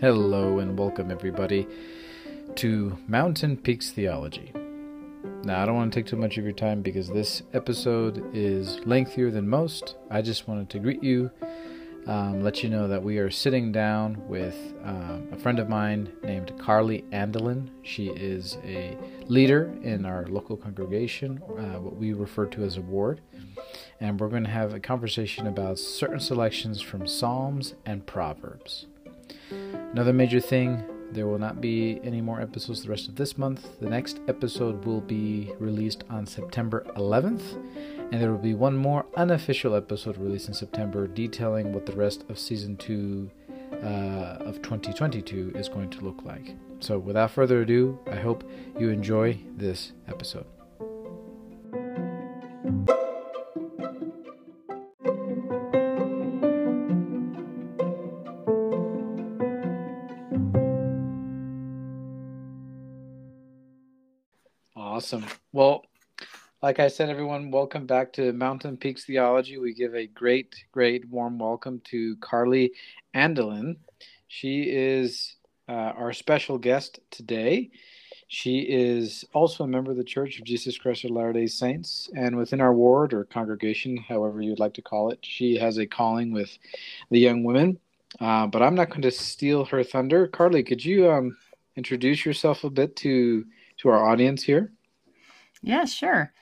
Hello and welcome, everybody, to Mountain Peaks Theology. Now, I don't want to take too much of your time because this episode is lengthier than most. I just wanted to greet you, um, let you know that we are sitting down with um, a friend of mine named Carly Andelin. She is a leader in our local congregation, uh, what we refer to as a ward. And we're going to have a conversation about certain selections from Psalms and Proverbs. Another major thing there will not be any more episodes the rest of this month. The next episode will be released on September 11th, and there will be one more unofficial episode released in September detailing what the rest of season 2 uh, of 2022 is going to look like. So, without further ado, I hope you enjoy this episode. Like I said, everyone, welcome back to Mountain Peaks Theology. We give a great, great warm welcome to Carly Andelin. She is uh, our special guest today. She is also a member of the Church of Jesus Christ of Latter day Saints, and within our ward or congregation, however you'd like to call it, she has a calling with the young women. Uh, but I'm not going to steal her thunder. Carly, could you um, introduce yourself a bit to to our audience here? Yeah, sure.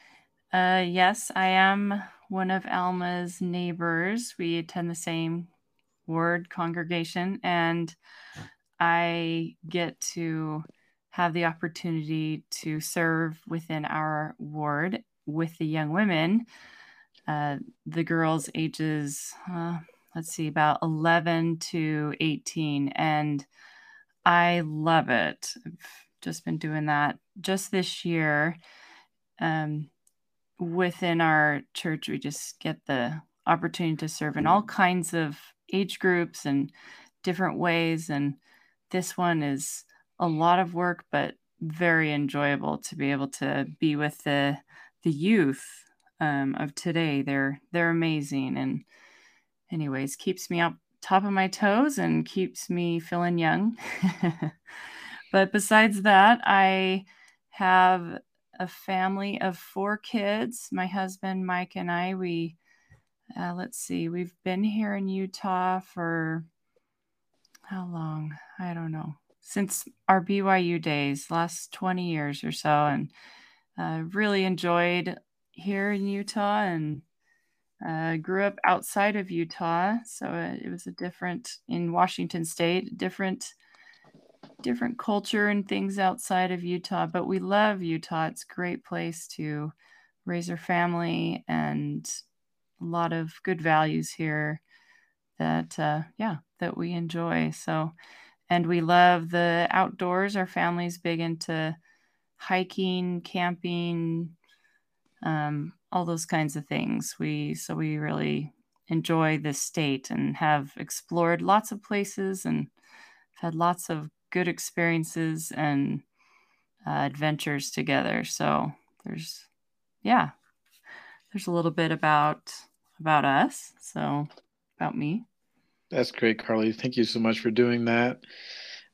Uh, yes, I am one of Alma's neighbors. We attend the same ward congregation, and I get to have the opportunity to serve within our ward with the young women. Uh, the girls ages, uh, let's see, about 11 to 18. And I love it. I've just been doing that just this year um, within our church, we just get the opportunity to serve in all kinds of age groups and different ways. And this one is a lot of work, but very enjoyable to be able to be with the the youth um, of today. They're they're amazing, and anyways, keeps me up top of my toes and keeps me feeling young. but besides that, I have a family of four kids. My husband, Mike, and I, we, uh, let's see, we've been here in Utah for how long? I don't know. Since our BYU days, last 20 years or so, and uh, really enjoyed here in Utah and uh, grew up outside of Utah. So it, it was a different, in Washington State, different different culture and things outside of Utah, but we love Utah. It's a great place to raise our family and a lot of good values here that uh, yeah that we enjoy. So and we love the outdoors. Our family's big into hiking camping um, all those kinds of things. We so we really enjoy this state and have explored lots of places and had lots of good experiences and uh, adventures together. So there's, yeah, there's a little bit about about us. So about me. That's great, Carly. Thank you so much for doing that.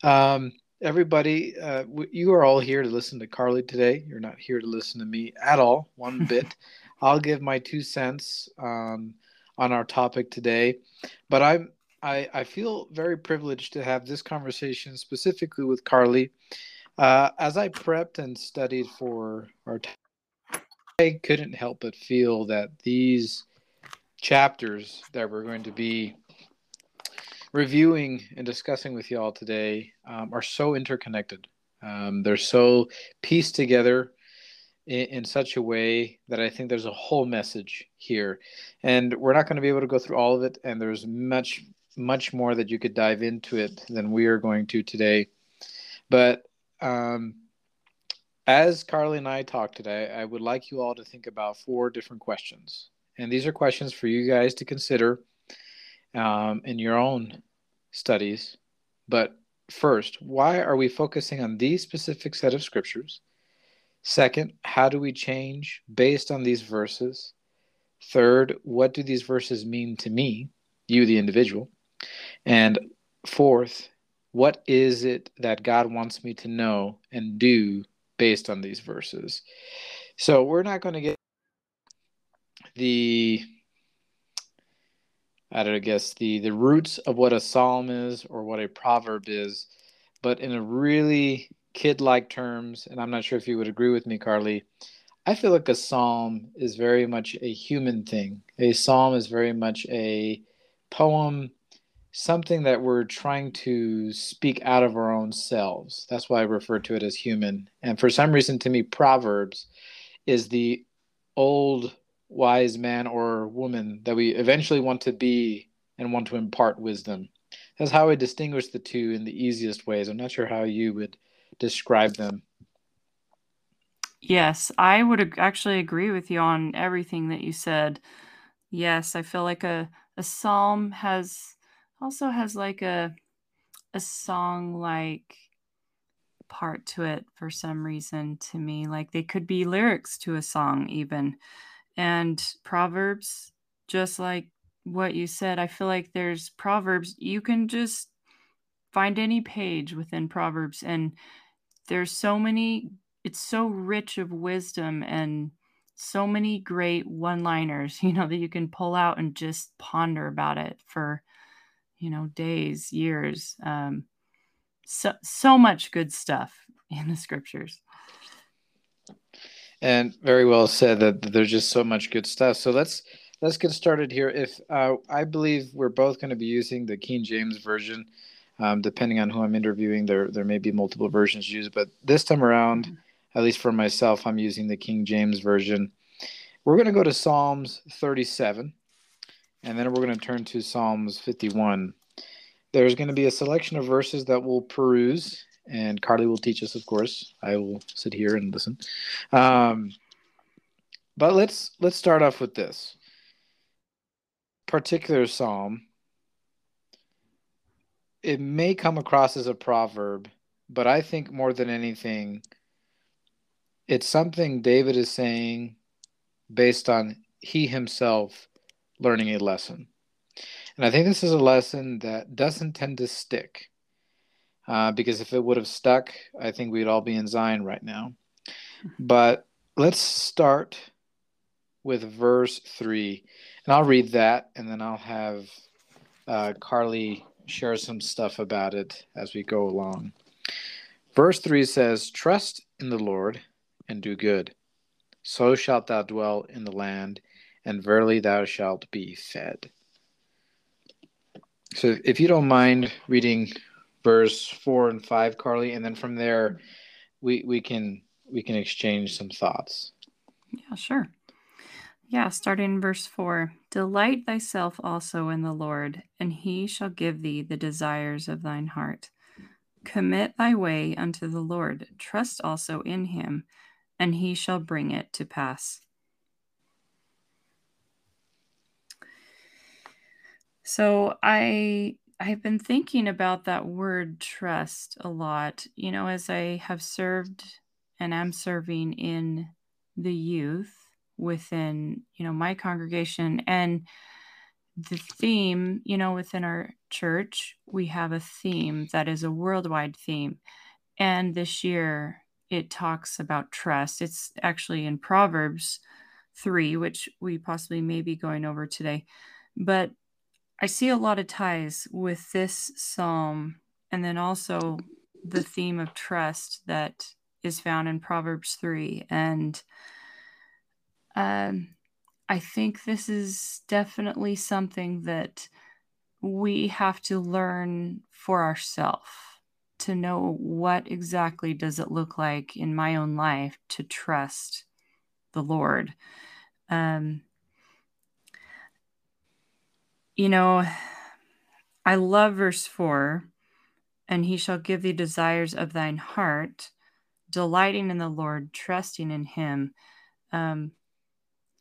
Um, everybody, uh, you are all here to listen to Carly today. You're not here to listen to me at all, one bit. I'll give my two cents um, on our topic today, but I'm I, I feel very privileged to have this conversation specifically with Carly. Uh, as I prepped and studied for our I couldn't help but feel that these chapters that we're going to be reviewing and discussing with you all today um, are so interconnected. Um, they're so pieced together in, in, such a way that I think there's a whole message here. And we're not going to be able to go through all of it, and there's much much more that you could dive into it than we are going to today. But um, as Carly and I talked today, I would like you all to think about four different questions. And these are questions for you guys to consider um, in your own studies. But first, why are we focusing on these specific set of scriptures? Second, how do we change based on these verses? Third, what do these verses mean to me, you, the individual? And fourth, what is it that God wants me to know and do based on these verses. So we're not going to get the I don't guess the the roots of what a psalm is or what a proverb is, but in a really kid-like terms, and I'm not sure if you would agree with me, Carly. I feel like a psalm is very much a human thing. A psalm is very much a poem, something that we're trying to speak out of our own selves. That's why I refer to it as human. And for some reason, to me, Proverbs is the old wise man or woman that we eventually want to be and want to impart wisdom. That's how I distinguish the two in the easiest ways. I'm not sure how you would describe them. Yes, I would actually agree with you on everything that you said. Yes, I feel like a a psalm has also has like a a song like part to it for some reason to me. Like they could be lyrics to a song even. And proverbs just like what you said i feel like there's proverbs you can just find any page within proverbs and there's so many it's so rich of wisdom and so many great one liners you know that you can pull out and just ponder about it for you know days years um so so much good stuff in the scriptures. And very well said that there's just so much good stuff. So let's let's get started here. If uh, i believe we're both going to be using the king james version um, depending on who i'm interviewing there there may be multiple versions used but this time around mm-hmm. at least for myself i'm using the king james version. We're going to go to psalms 37 and then we're going to turn to Psalms 51. There's going to be a selection of verses that we'll peruse, and Carly will teach us, of course. I will sit here and listen. Um, but let's let's start off with this particular psalm. It may come across as a proverb, but I think more than anything, it's something David is saying based on he himself learning a lesson. And I think this is a lesson that doesn't tend to stick. Uh, because if it would have stuck, I think we'd all be in Zion right now. But let's start with verse 3. And I'll read that, and then I'll have uh, Carly share some stuff about it as we go along. Verse 3 says, Trust in the Lord and do good. So shalt thou dwell in the land and verily thou shalt be fed. So if you don't mind reading verse 4 and 5 Carly and then from there we we can we can exchange some thoughts. Yeah, sure. Yeah, starting in verse 4 Delight thyself also in the Lord, and he shall give thee the desires of thine heart. Commit thy way unto the Lord, trust also in him, and he shall bring it to pass. So I I've been thinking about that word trust a lot, you know, as I have served and am serving in the youth within, you know, my congregation and the theme, you know, within our church, we have a theme that is a worldwide theme. And this year it talks about trust. It's actually in Proverbs 3, which we possibly may be going over today. But I see a lot of ties with this psalm and then also the theme of trust that is found in Proverbs 3. And um, I think this is definitely something that we have to learn for ourselves to know what exactly does it look like in my own life to trust the Lord. Um, you know, I love verse 4 and he shall give thee desires of thine heart, delighting in the Lord, trusting in him. Um,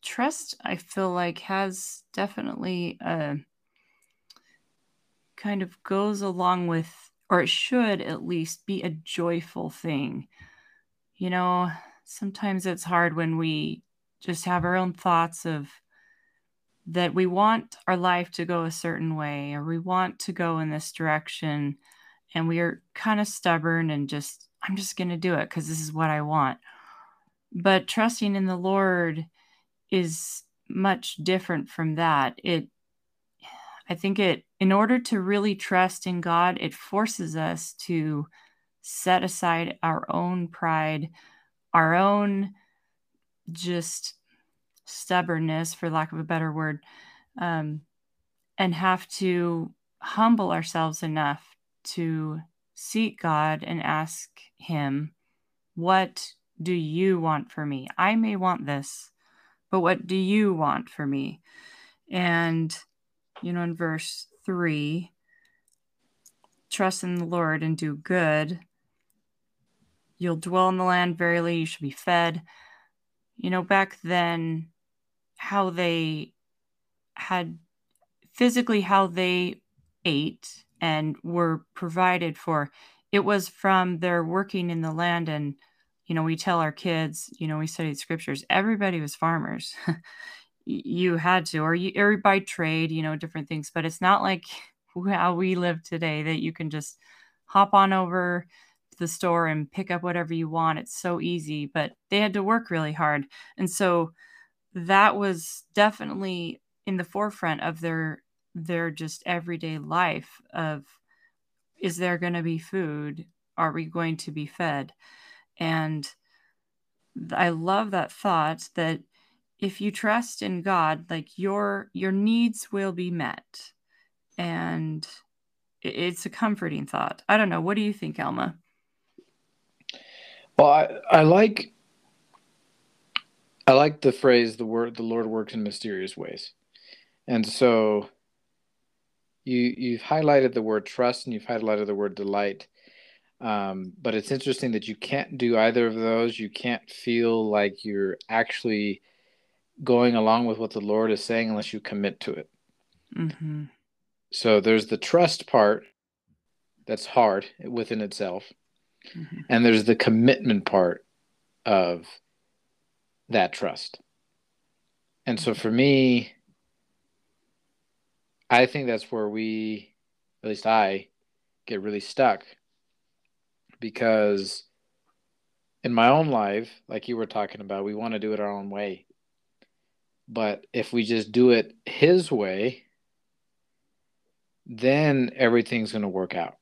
trust, I feel like, has definitely a kind of goes along with, or it should at least be a joyful thing. You know, sometimes it's hard when we just have our own thoughts of that we want our life to go a certain way or we want to go in this direction and we are kind of stubborn and just i'm just going to do it because this is what i want. But trusting in the lord is much different from that. It i think it in order to really trust in god it forces us to set aside our own pride our own just stubbornness for lack of a better word um, and have to humble ourselves enough to seek God and ask Him, What do you want for me? I may want this, but what do you want for me? And, you know, in verse three, trust in the Lord and do good. You'll dwell in the land, verily, you should be fed. You know, back then, how they had physically how they ate and were provided for. It was from their working in the land and you know we tell our kids you know we studied scriptures everybody was farmers. You had to or you or by trade you know different things but it's not like how we live today that you can just hop on over to the store and pick up whatever you want. It's so easy but they had to work really hard. And so that was definitely in the forefront of their their just everyday life of is there going to be food? Are we going to be fed? And i love that thought that if you trust in god like your your needs will be met. And it's a comforting thought. I don't know. What do you think alma? Well i, I like i like the phrase the word the lord works in mysterious ways and so you you've highlighted the word trust and you've highlighted the word delight. Um, but it's interesting that you can't do either of those. You can't feel like you're actually going along with what the Lord is saying unless you commit to it. Mm-hmm. So there's the trust part that's hard within itself, mm-hmm. and there's the commitment part of that trust. And so for me, I think that's where we, at least I, get really stuck because in my own life, like you were talking about, we want to do it our own way. But if we just do it His way, then everything's going to work out.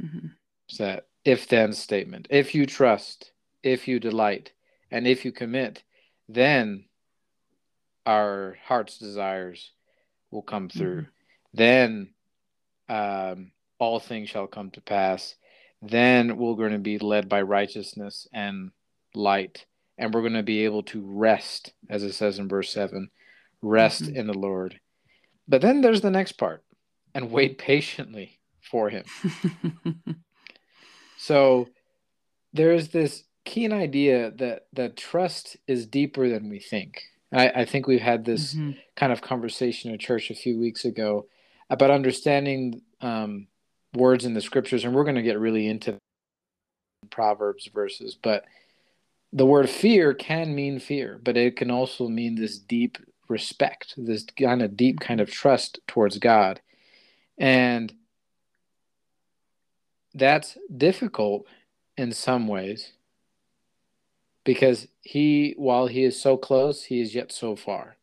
Mm-hmm. It's that if then statement. If you trust, if you delight, and if you commit, then our heart's desires will come through. Mm-hmm. Then um, all things shall come to pass. Then we're going to be led by righteousness and light. And we're going to be able to rest, as it says in verse 7 rest mm-hmm. in the Lord. But then there's the next part and wait patiently for Him. so there's this keen idea that that trust is deeper than we think. I, I think we've had this mm-hmm. kind of conversation at church a few weeks ago about understanding um, words in the scriptures, and we're going to get really into Proverbs verses, but the word fear can mean fear, but it can also mean this deep respect, this kind of deep kind of trust towards God. And that's difficult in some ways because he, while he is so close, he is yet so far.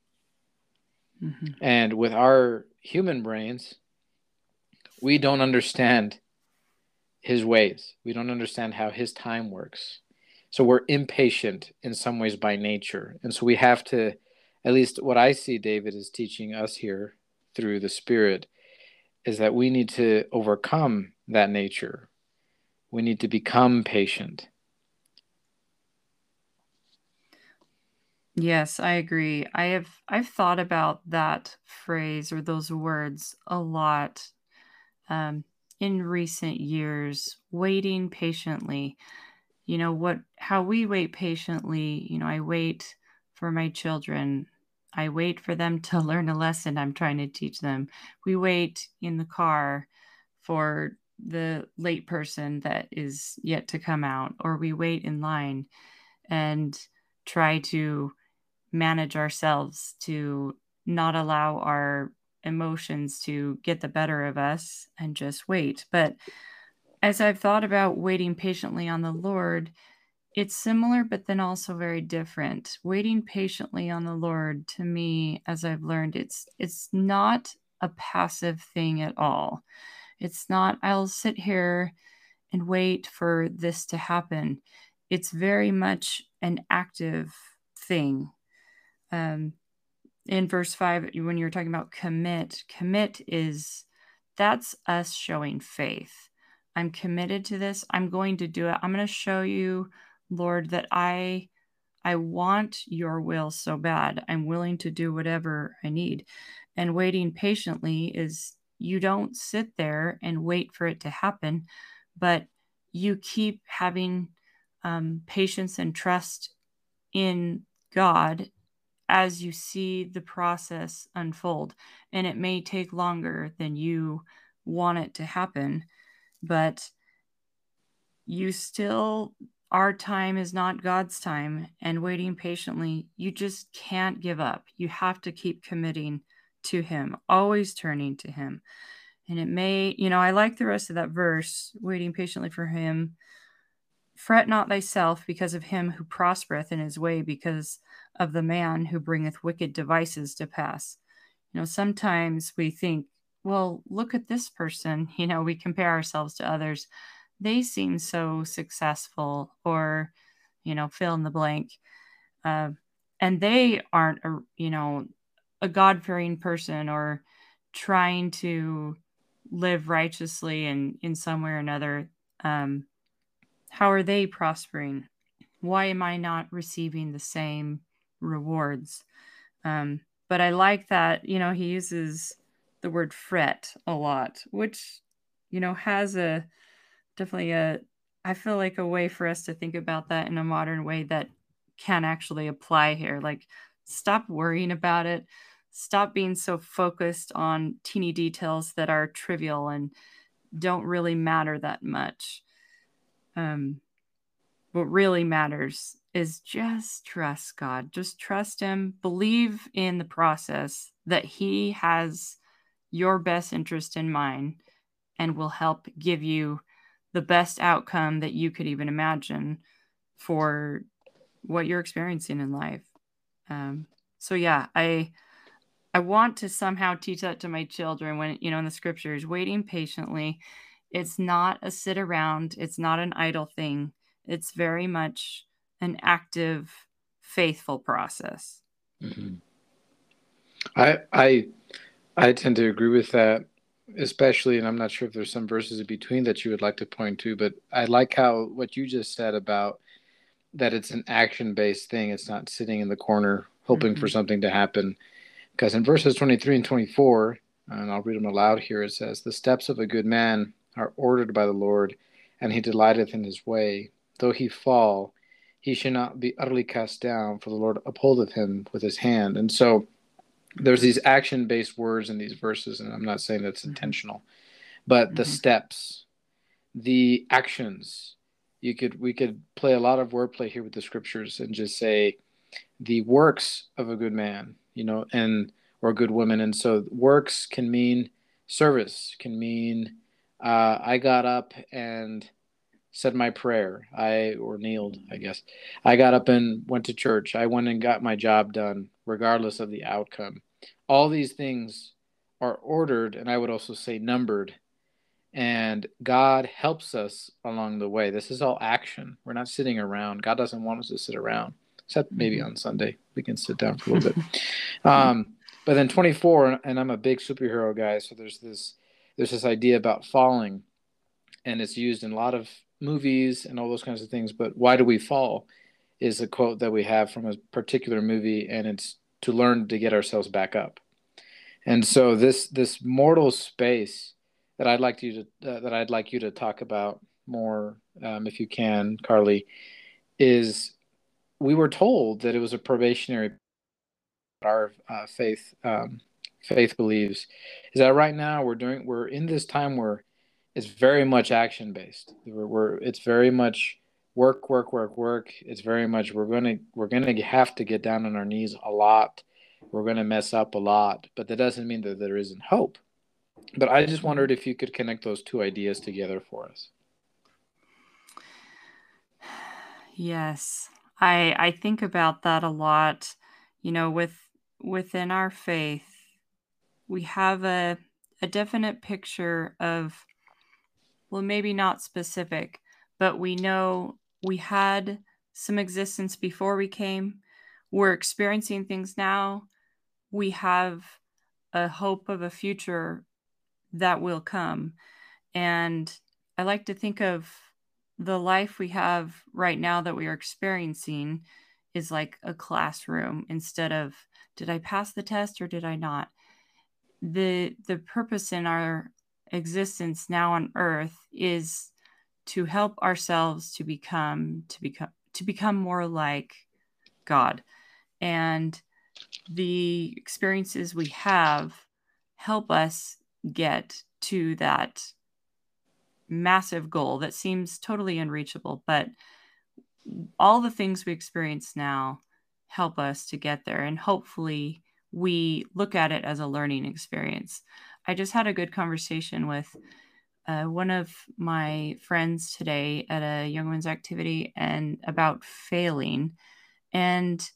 Mm-hmm. And with our human brains, we don't understand his ways. We don't understand how his time works. So we're impatient in some ways by nature. And so we have to, at least what I see David is teaching us here through the Spirit, is that we need to overcome that nature. We need to become patient. Yes, I agree. I have I've thought about that phrase or those words a lot um, in recent years. Waiting patiently, you know what? How we wait patiently. You know, I wait for my children. I wait for them to learn a lesson I'm trying to teach them. We wait in the car for the late person that is yet to come out, or we wait in line and try to manage ourselves to not allow our emotions to get the better of us and just wait. But as I've thought about waiting patiently on the Lord, it's similar, but then also very different. Waiting patiently on the Lord, to me, as I've learned, it's it's not a passive thing at all. It's not, I'll sit here and wait for this to happen. It's very much an active thing. Um, in verse five, when you're talking about commit, commit is that's us showing faith. I'm committed to this. I'm going to do it. I'm going to show you, Lord, that I I want your will so bad. I'm willing to do whatever I need. And waiting patiently is you don't sit there and wait for it to happen, but you keep having um, patience and trust in God as you see the process unfold. And it may take longer than you want it to happen, but you still, our time is not God's time. And waiting patiently, you just can't give up. You have to keep committing to Him, always turning to Him. And it may, you know, I like the rest of that verse, waiting patiently for Him. Fret not thyself because of him who prospereth in his way, because of the man who bringeth wicked devices to pass. You know, sometimes we think, well, look at this person. You know, we compare ourselves to others. They seem so successful, or, you know, fill in the blank. Uh, and they aren't, a, you know, a God fearing person or trying to live righteously in, in some way or another. Um, how are they prospering? Why am I not receiving the same rewards? Um, but I like that, you know, he uses the word fret a lot, which, you know, has a definitely a, I feel like a way for us to think about that in a modern way that can actually apply here. Like, stop worrying about it. Stop being so focused on teeny details that are trivial and don't really matter that much. Um, what really matters is just trust God. Just trust Him. Believe in the process that He has your best interest in mind and will help give you the best outcome that you could even imagine for what you're experiencing in life. Um, so yeah, I I want to somehow teach that to my children when you know in the scriptures, waiting patiently it's not a sit around, it's not an idle thing. It's very much an active, faithful process. Mm-hmm. I I I tend to agree with that, especially, and I'm not sure if there's some verses in between that you would like to point to, but I like how what you just said about that it's an action based thing. It's not sitting in the corner hoping mm-hmm. for something to happen. Because in verses 23 and 24, and I'll read them aloud here, it says, The steps of a good man are ordered by the Lord, and he delighteth in his way. Though he fall, he shall not be utterly cast down, for the Lord upholdeth him with his hand. And so there's these action based words in these verses, and I'm not saying that's mm-hmm. intentional, but the mm-hmm. steps, the actions. You could we could play a lot of wordplay here with the scriptures and just say the works of a good man, you know, and or a good woman. And so works can mean service, can mean uh, I got up and said my prayer. I or kneeled, I guess. I got up and went to church. I went and got my job done, regardless of the outcome. All these things are ordered, and I would also say numbered. And God helps us along the way. This is all action. We're not sitting around. God doesn't want us to sit around, except maybe mm-hmm. on Sunday. We can sit down for a little bit. Um, but then 24, and I'm a big superhero guy, so there's this there's this idea about falling, and it's used in a lot of movies and all those kinds of things. But why do we fall? Is a quote that we have from a particular movie, and it's to learn to get ourselves back up. And so this this mortal space that I'd like you to uh, that I'd like you to talk about more, um, if you can, Carly, is we were told that it was a probationary. Our uh, faith um, faith believes is that right now we're doing we're in this time where it's very much action based we're, we're it's very much work work work work. It's very much we're gonna we're gonna have to get down on our knees a lot. We're gonna mess up a lot but that doesn't mean that there isn't hope. But i just wondered if you could connect those two ideas together for us. Yes. I I think about that a lot. You know, with within our faith, we have a a definite picture of well, maybe not specific, but we know we had some existence before we came. We're experiencing things now. We have a hope of a future that will come. And I like to think of the life we have right now that we are experiencing is like a classroom instead of did I pass the test or did I not? The the purpose in our existence now on earth is to help ourselves to become to become to become more like God. And the experiences we have help us get to that massive goal that seems totally unreachable, but all the things we experience now help us to get there. And hopefully, we look at it as a learning experience. I just had a good conversation with uh, one of my friends today at a young women's activity and about failing. And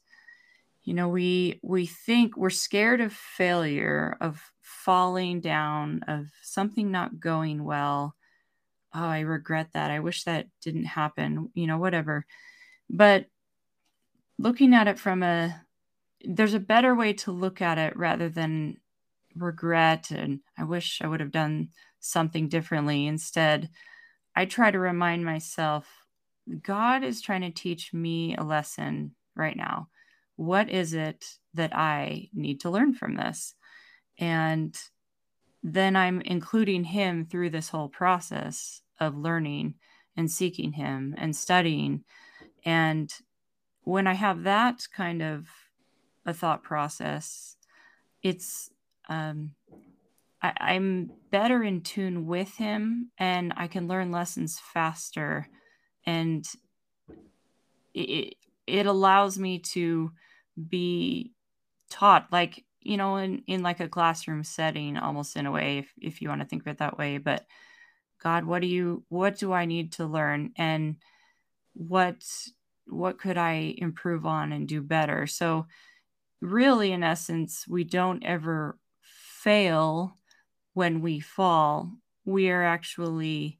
you know we we think we're scared of failure of falling down of something not going well. Oh i regret that. I wish that didn't happen you know whatever. But looking at it from a there's a better way to look at it rather than regret and i wish i would have done something differently. Instead i try to remind myself god is trying to teach me a lesson right now. What is it that i need to learn from this? And then i'm including him through this whole process of learning and seeking him and studying. And when i have that kind of a thought process it's um, I, am better in tune with him and I can learn lessons faster. And it, it allows me to be taught like, you know, in, in like a classroom setting, almost in a way, if, if you want to think of it that way. But God, what do you, what do I need to learn? And what, what could I improve on and do better? So, really, in essence, we don't ever fail when we fall, we are actually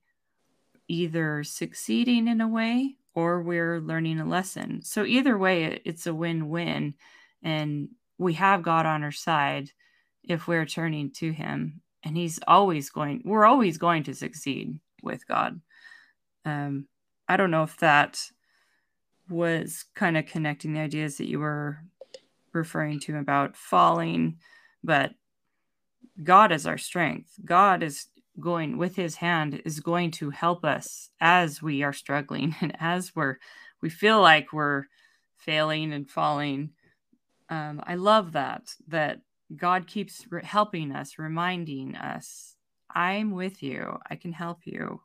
either succeeding in a way or we're learning a lesson. So, either way, it's a win win. And we have God on our side if we're turning to Him. And He's always going, we're always going to succeed with God. Um, I don't know if that was kind of connecting the ideas that you were referring to about falling, but God is our strength. God is going with his hand is going to help us as we are struggling and as we're we feel like we're failing and falling. Um, I love that that God keeps re- helping us, reminding us, "I'm with you. I can help you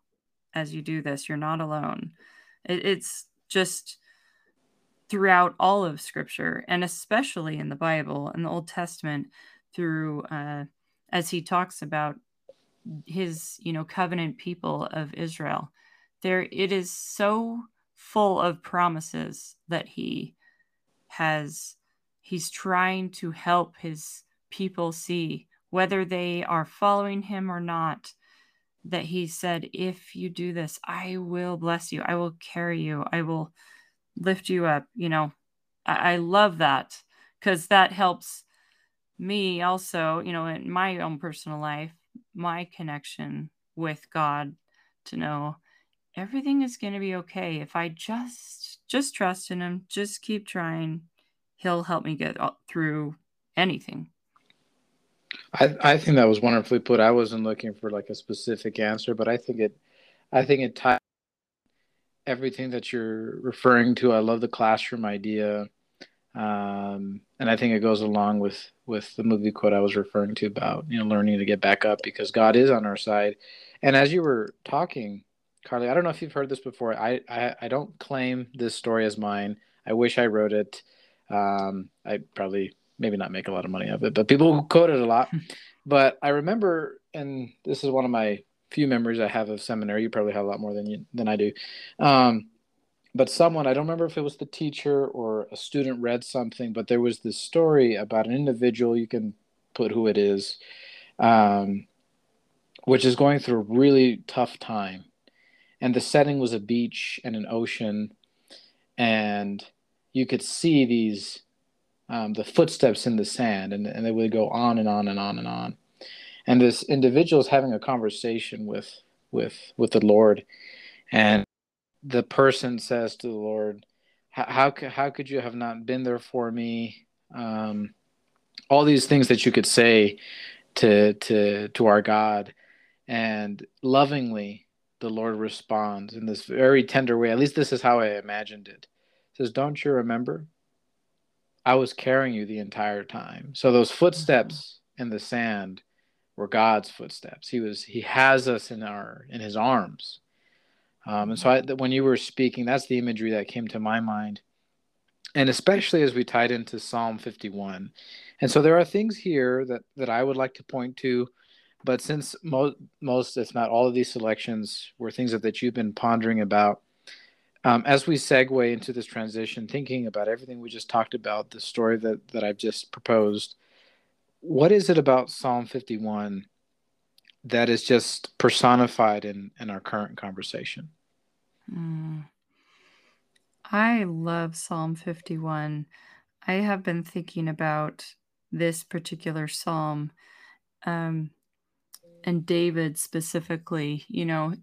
as you do this. You're not alone." It, it's just throughout all of Scripture, and especially in the Bible in the Old Testament, through uh, as he talks about his you know covenant people of Israel there it is so full of promises that he has he's trying to help his people see whether they are following him or not that he said if you do this i will bless you. I will carry you. I will lift you up. You know i, I love that because that helps me also, you know, in my own personal life, my connection with God to know everything is going to be okay if I just just trust in him, just keep trying. He'll help me get through anything. I I think that was wonderfully put. I wasn't looking for like a specific answer, but I think it I think it ties everything that you're referring to. I love the classroom idea. Um, and I think it goes along with with the movie quote I was referring to about you know learning to get back up because God is on our side. And as you were talking, Carly, I don't know if you've heard this before. I I, I don't claim this story as mine. I wish I wrote it. Um, I probably maybe not make a lot of money of it, but people quote it a lot. but I remember, and this is one of my few memories I have of seminary. You probably have a lot more than you than I do. Um, but someone I don't remember if it was the teacher or a student read something, but there was this story about an individual. You can put who it is, um, which is going through a really tough time, and the setting was a beach and an ocean, and you could see these um, the footsteps in the sand, and, and they would go on and on and on and on. And this individual is having a conversation with with with the Lord, and the person says to the Lord, "How how could you have not been there for me?" Um, all these things that you could say to to to our God, and lovingly the Lord responds in this very tender way. At least this is how I imagined it. says, "Don't you remember? I was carrying you the entire time." So those footsteps in the sand were God's footsteps. He was He has us in our in His arms um, and so I, when you were speaking, that's the imagery that came to my mind. And especially as we tied into Psalm 51. And so there are things here that, that I would like to point to. But since mo- most, if not all of these selections were things that, that you've been pondering about, um, as we segue into this transition, thinking about everything we just talked about, the story that, that I've just proposed, what is it about Psalm 51 that is just personified in, in our current conversation? Mm. I love Psalm 51. I have been thinking about this particular psalm um, and David specifically, you know,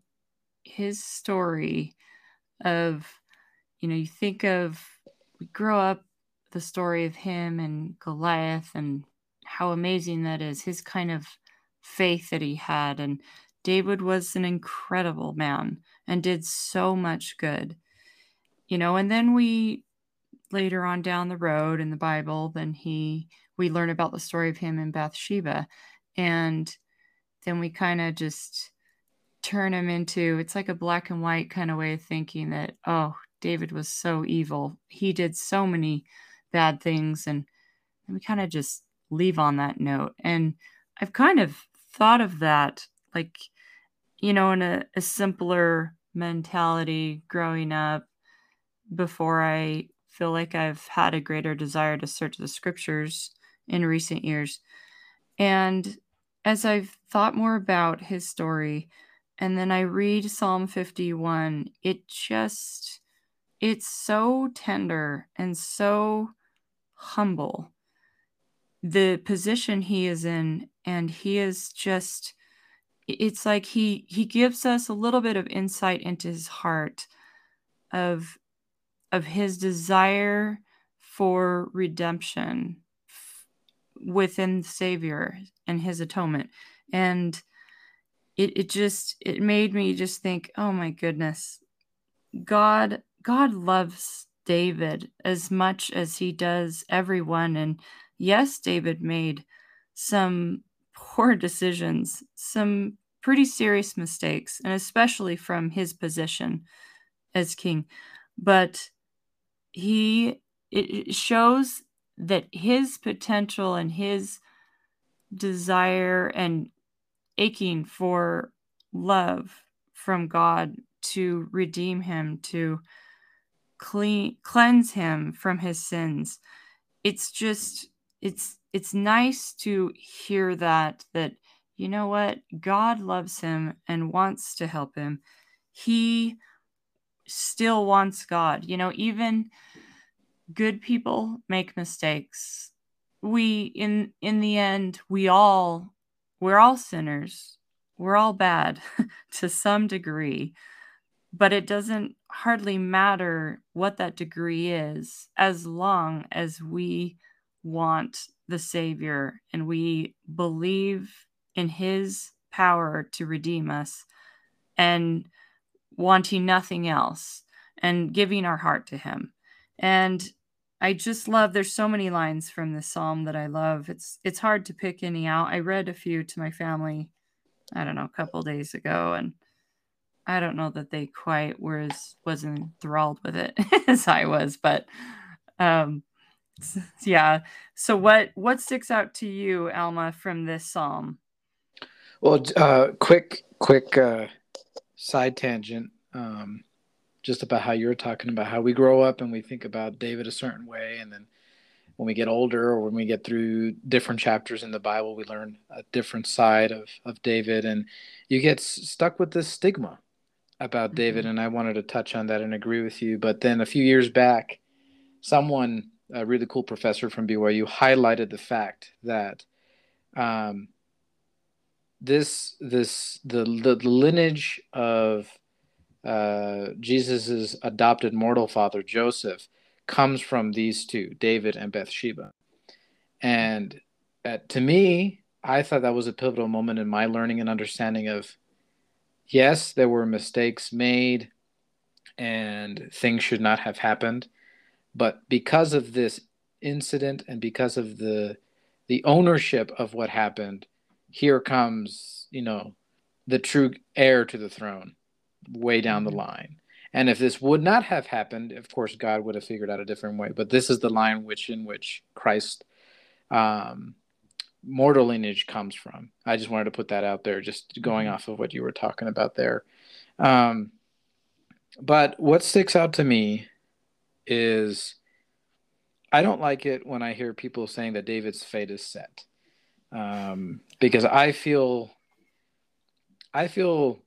his story of, you know, you think of, we grow up the story of him and Goliath and how amazing that is, his kind of faith that he had. And David was an incredible man and did so much good. You know, and then we later on down the road in the Bible, then he we learn about the story of him in Bathsheba. And then we kind of just turn him into it's like a black and white kind of way of thinking that, oh, David was so evil. He did so many bad things and, and we kind of just leave on that note. And I've kind of thought of that like you know in a, a simpler mentality growing up before I feel like I've had a greater desire to search the scriptures in recent years. And as I've thought more about his story, and then I read Psalm 51, it just, it's so tender and so humble. The position he is in, and he is just it's like he he gives us a little bit of insight into his heart of of his desire for redemption within the savior and his atonement. And it, it just it made me just think oh my goodness. God god loves david as much as he does everyone. And yes david made some poor decisions, some pretty serious mistakes, and especially from his position as king. But he it shows that his potential and his desire and aching for love from God to redeem him, to clean cleanse him from his sins. It's just it's it's nice to hear that that you know what? God loves him and wants to help him. He still wants god. You know even good people make mistakes. We in in the end we all we're all sinners. We're all bad to some degree but it doesn't hardly matter what that degree is as long as we want the Savior and we believe in His power to redeem us and wanting nothing else and giving our heart to Him. And I just love there's so many lines from this psalm that I love. It's it's hard to pick any out. I read a few to my family, I don't know, a couple days ago and I don't know that they quite were as was enthralled with it as I was, but um yeah. So what what sticks out to you, Alma, from this psalm? Well, uh, quick quick uh, side tangent. Um, just about how you're talking about how we grow up and we think about David a certain way, and then when we get older or when we get through different chapters in the Bible, we learn a different side of, of David, and you get stuck with this stigma about mm-hmm. David. And I wanted to touch on that and agree with you. But then a few years back, someone, a really cool professor from BYU, highlighted the fact that um, this this the, the lineage of uh, Jesus's adopted mortal father Joseph comes from these two, David and Bathsheba. And uh, to me, I thought that was a pivotal moment in my learning and understanding of yes, there were mistakes made and things should not have happened. But because of this incident and because of the the ownership of what happened, here comes, you know, the true heir to the throne way down the mm-hmm. line. And if this would not have happened, of course, God would have figured out a different way. But this is the line which in which Christ um, mortal lineage comes from. I just wanted to put that out there, just going mm-hmm. off of what you were talking about there. Um, but what sticks out to me is I don't like it when I hear people saying that David's fate is set, um, because I feel, I feel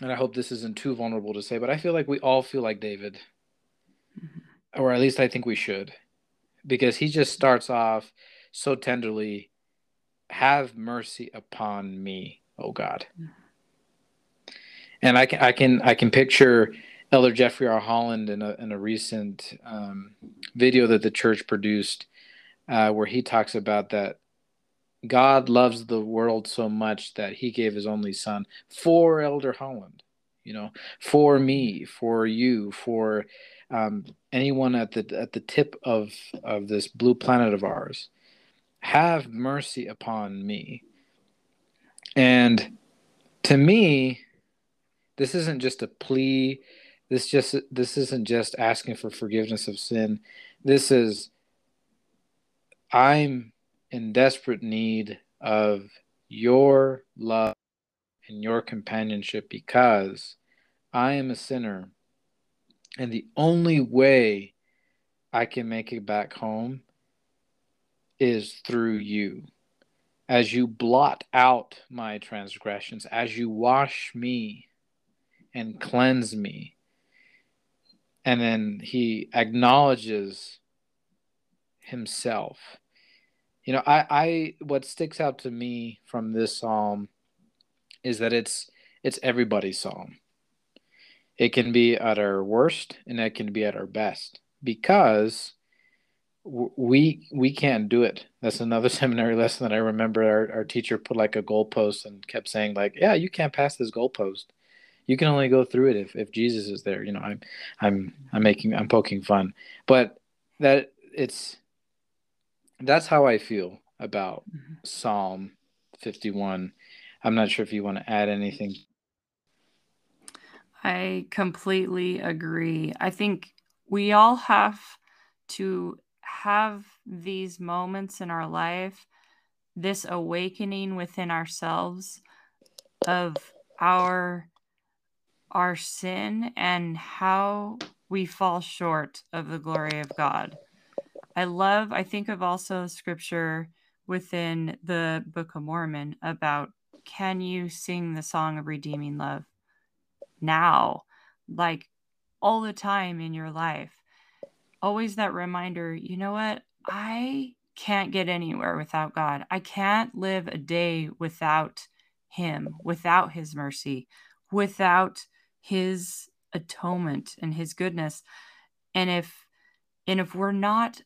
and I hope this isn't too vulnerable to say, but I feel like we all feel like David, or at least I think we should, because he just starts off so tenderly have mercy upon me, oh God. And I can, I can, I can picture Elder Jeffrey R. Holland in a, in a recent um, video that the church produced, uh, where he talks about that God loves the world so much that he gave his only son for Elder Holland, you know, for me, for you, for um, anyone at the at the tip of of this blue planet of ours. Have mercy upon me. And to me, this isn't just a plea. This just this isn't just asking for forgiveness of sin. This is I'm in desperate need of your love and your companionship because I am a sinner. And the only way I can make it back home is through you. As you blot out my transgressions, as you wash me and cleanse me. And then he acknowledges himself you know, I, I what sticks out to me from this psalm is that it's it's everybody's psalm. It can be at our worst and it can be at our best because we we can't do it. That's another seminary lesson that I remember. Our, our teacher put like a goalpost and kept saying like, "Yeah, you can't pass this goalpost. You can only go through it if, if Jesus is there." You know, I'm I'm I'm making I'm poking fun, but that it's that's how I feel about mm-hmm. Psalm 51. I'm not sure if you want to add anything. I completely agree. I think we all have to have these moments in our life, this awakening within ourselves of our our sin and how we fall short of the glory of God. I love, I think of also scripture within the Book of Mormon about can you sing the song of redeeming love now, like all the time in your life? Always that reminder, you know what? I can't get anywhere without God. I can't live a day without Him, without His mercy, without His atonement and His goodness. And if and if we're not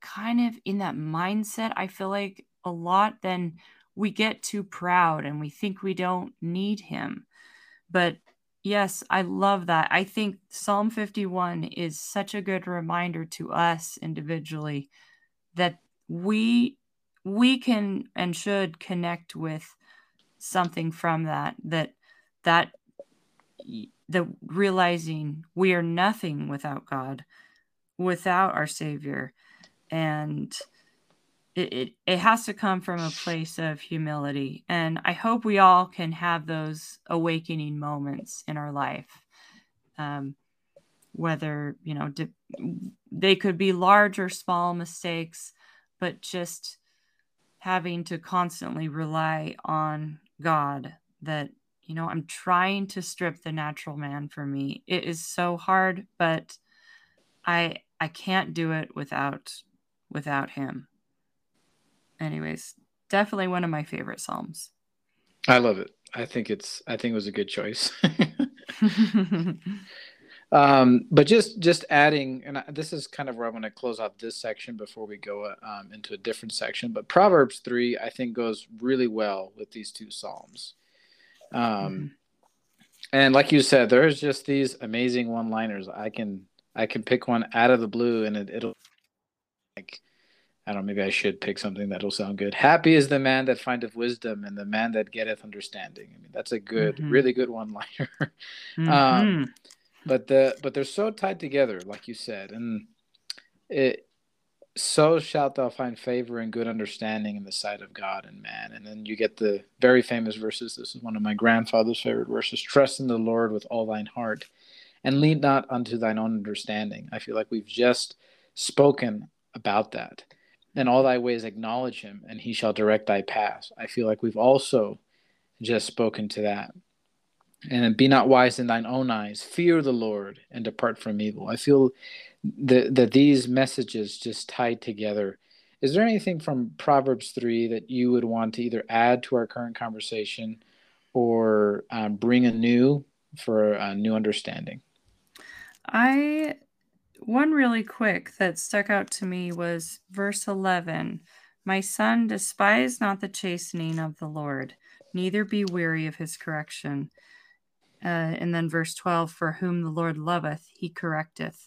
kind of in that mindset, I feel like a lot, then we get too proud and we think we don't need him. But yes, I love that. I think Psalm 51 is such a good reminder to us individually that we we can and should connect with something from that that that the realizing we are nothing without God, without our Savior, and it, it, it has to come from a place of humility. And i hope we all can have those awakening moments in our life. Um, whether, you know, they could be large or small mistakes, but just having to constantly rely on God that, you know, I'm trying to strip the natural man for me. It is so hard, but I I can't do it without without him. Anyways, definitely one of my favorite psalms. I love it. I think it's I think it was a good choice. um, but just just adding, and I, this is kind of where I want to close out this section before we go um, into a different section. But Proverbs three, I think, goes really well with these two psalms. Um, mm-hmm. And like you said, there's just these amazing one-liners. I can I can pick one out of the blue, and it, it'll like I don't know, maybe I should pick something that'll sound good. Happy is the man that findeth wisdom and the man that getteth understanding. I mean, that's a good, mm-hmm. really good one liner. mm-hmm. um, but the but they're so tied together, like you said, and it so shalt thou find favor and good understanding in the sight of God and man. And then you get the very famous verses. This is one of my grandfather's favorite verses. Trust in the Lord with all thine heart, and lean not unto thine own understanding. I feel like we've just spoken about that And all thy ways acknowledge him, and he shall direct thy paths. I feel like we've also just spoken to that. And be not wise in thine own eyes. Fear the Lord and depart from evil. I feel that, that these messages just tied together. Is there anything from Proverbs 3 that you would want to either add to our current conversation or um, bring anew for a new understanding? I one really quick that stuck out to me was verse 11 My son, despise not the chastening of the Lord, neither be weary of his correction. Uh, and then verse 12 For whom the Lord loveth, he correcteth,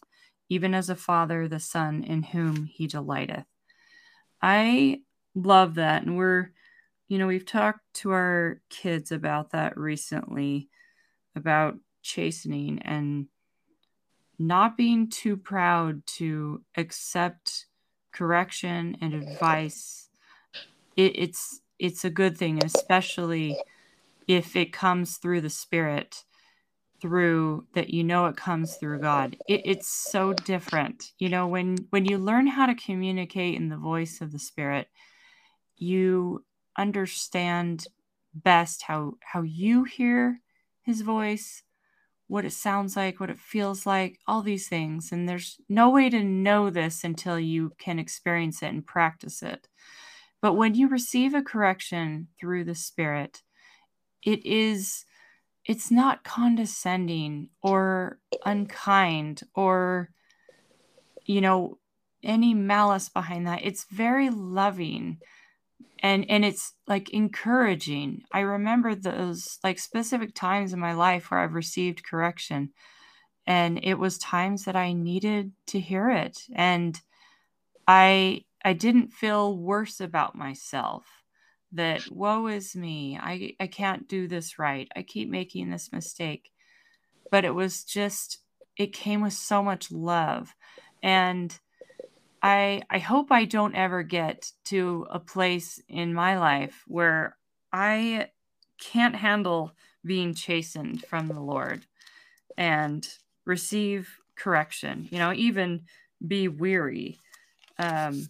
even as a father the son in whom he delighteth. I love that. And we're, you know, we've talked to our kids about that recently about chastening and not being too proud to accept correction and advice it, it's it's a good thing especially if it comes through the spirit through that you know it comes through god it, it's so different you know when when you learn how to communicate in the voice of the spirit you understand best how how you hear his voice what it sounds like, what it feels like, all these things. And there's no way to know this until you can experience it and practice it. But when you receive a correction through the Spirit, it is, it's not condescending or unkind or, you know, any malice behind that. It's very loving and and it's like encouraging i remember those like specific times in my life where i've received correction and it was times that i needed to hear it and i i didn't feel worse about myself that woe is me i i can't do this right i keep making this mistake but it was just it came with so much love and I I hope I don't ever get to a place in my life where I can't handle being chastened from the Lord and receive correction, you know, even be weary. Um,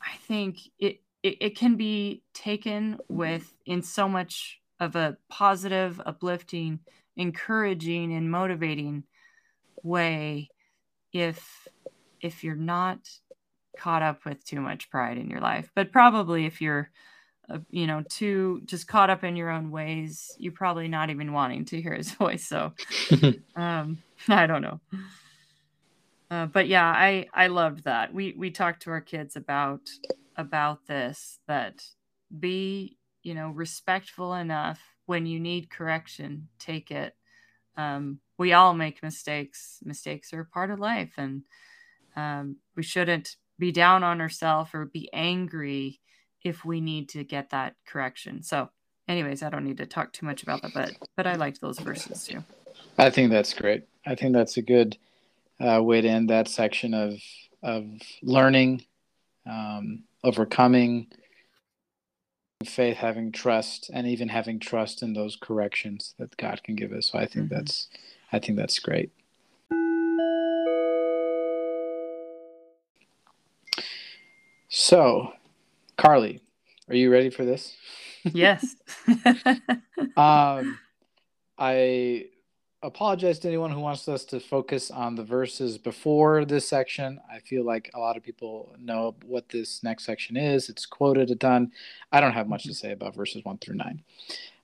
I think it, it, it can be taken with in so much of a positive, uplifting, encouraging, and motivating way if if you're not caught up with too much pride in your life. But probably if you're, uh, you know, too just caught up in your own ways, you're probably not even wanting to hear his voice. So, um, I don't know. Uh, but yeah, I I loved that. We we talked to our kids about about this that be you know respectful enough when you need correction, take it. Um, we all make mistakes. Mistakes are part of life, and um, we shouldn't be down on ourselves or be angry if we need to get that correction. So, anyways, I don't need to talk too much about that, but but I liked those verses too. I think that's great. I think that's a good uh, way to end that section of of learning, um, overcoming, faith, having trust, and even having trust in those corrections that God can give us. So I think mm-hmm. that's I think that's great. So, Carly, are you ready for this? Yes. um, I apologize to anyone who wants us to focus on the verses before this section. I feel like a lot of people know what this next section is. It's quoted a ton. I don't have much to say about verses one through nine,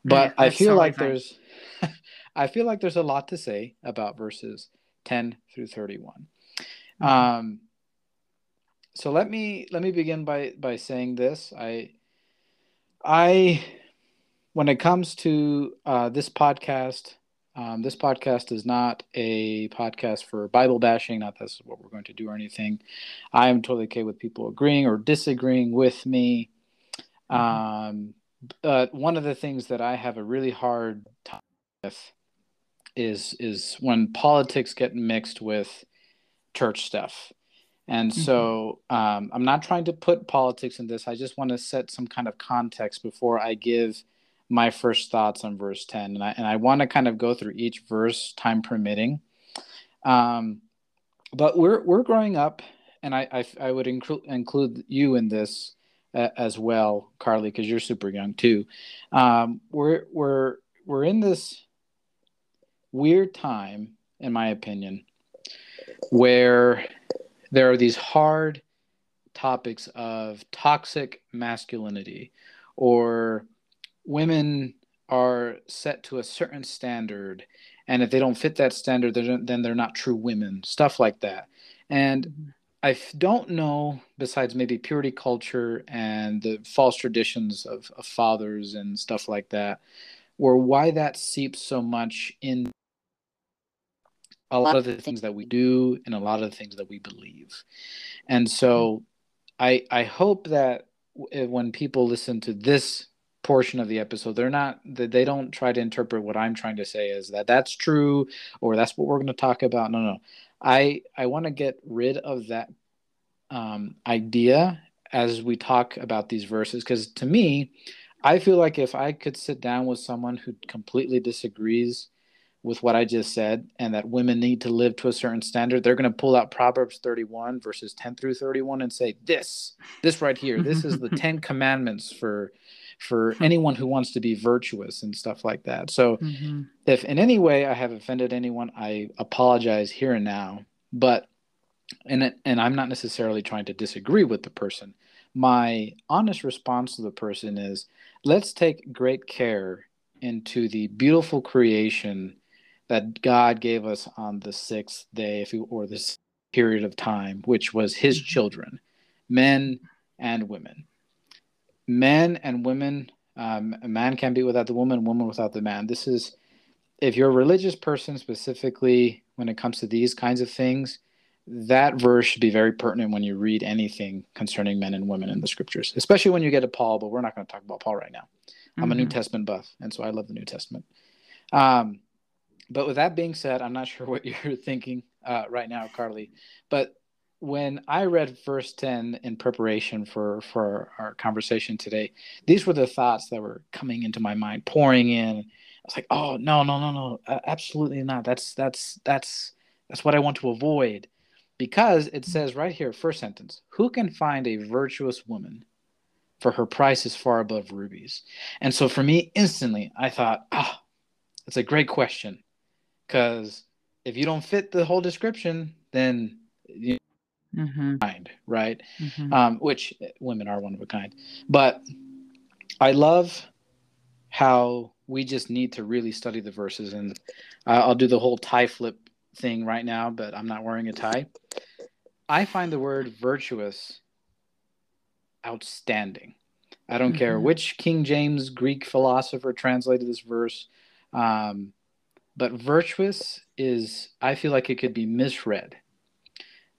but yeah, I feel like there's, I feel like there's a lot to say about verses ten through 31 mm-hmm. Um, so let me let me begin by by saying this. I I when it comes to uh, this podcast, um, this podcast is not a podcast for Bible bashing. Not that's what we're going to do or anything. I am totally okay with people agreeing or disagreeing with me. Mm-hmm. Um, but one of the things that I have a really hard time with is is when politics get mixed with church stuff. And mm-hmm. so um, I'm not trying to put politics in this. I just want to set some kind of context before I give my first thoughts on verse 10. And I, and I want to kind of go through each verse, time permitting. Um, but we're, we're growing up, and I, I, I would include, include you in this uh, as well, Carly, because you're super young too. Um, we're, we're, we're in this weird time, in my opinion, where there are these hard topics of toxic masculinity or women are set to a certain standard and if they don't fit that standard then they're not true women stuff like that and mm-hmm. I don't know, besides maybe purity culture and the false traditions of, of fathers and stuff like that, or why that seeps so much in a lot of the things that we do and a lot of the things that we believe. And so I I hope that when people listen to this portion of the episode. They're not they don't try to interpret what i'm trying to say is that that's true or that's what we're going to talk about. No no. I i want to get rid of that um, idea as we talk about these verses because to me i feel like if i could sit down with someone who completely disagrees with what I just said and that women need to live to a certain standard, they're going to pull out Proverbs 31 verses 10 through 31 and say this, this right here, this is the 10 commandments for for anyone who wants to be virtuous and stuff like that. So mm-hmm. if in any way I have offended anyone, I apologize here and now, but and and I'm not necessarily trying to disagree with the person. My honest response to the person is let's take great care into the beautiful creation that God gave us on the sixth day, if you, or this period of time, which was His mm-hmm. children, men and women. Men and women, um, a man can't be without the woman, woman without the man. This is, if you're a religious person specifically, when it comes to these kinds of things, that verse should be very pertinent when you read anything concerning men and women in the scriptures, especially when you get to Paul. But we're not going to talk about Paul right now. I'm mm-hmm. a New mm-hmm. Testament buff, and so I love the New Testament. Um, but with that being said, I'm not sure what you're thinking uh, right now, Carly. But when I read verse 10 in preparation for, for our conversation today, these were the thoughts that were coming into my mind, pouring in. I was like, oh, no, no, no, no, uh, absolutely not. That's, that's, that's, that's what I want to avoid. Because it says right here, first sentence, who can find a virtuous woman? For her price is far above rubies. And so for me, instantly, I thought, ah, oh, that's a great question because if you don't fit the whole description, then you mm-hmm. kind, right? Mm-hmm. Um, which women are one of a kind. But I love how we just need to really study the verses, and uh, I'll do the whole tie flip thing right now, but I'm not wearing a tie. I find the word virtuous outstanding. I don't mm-hmm. care which King James Greek philosopher translated this verse. Um, but virtuous is i feel like it could be misread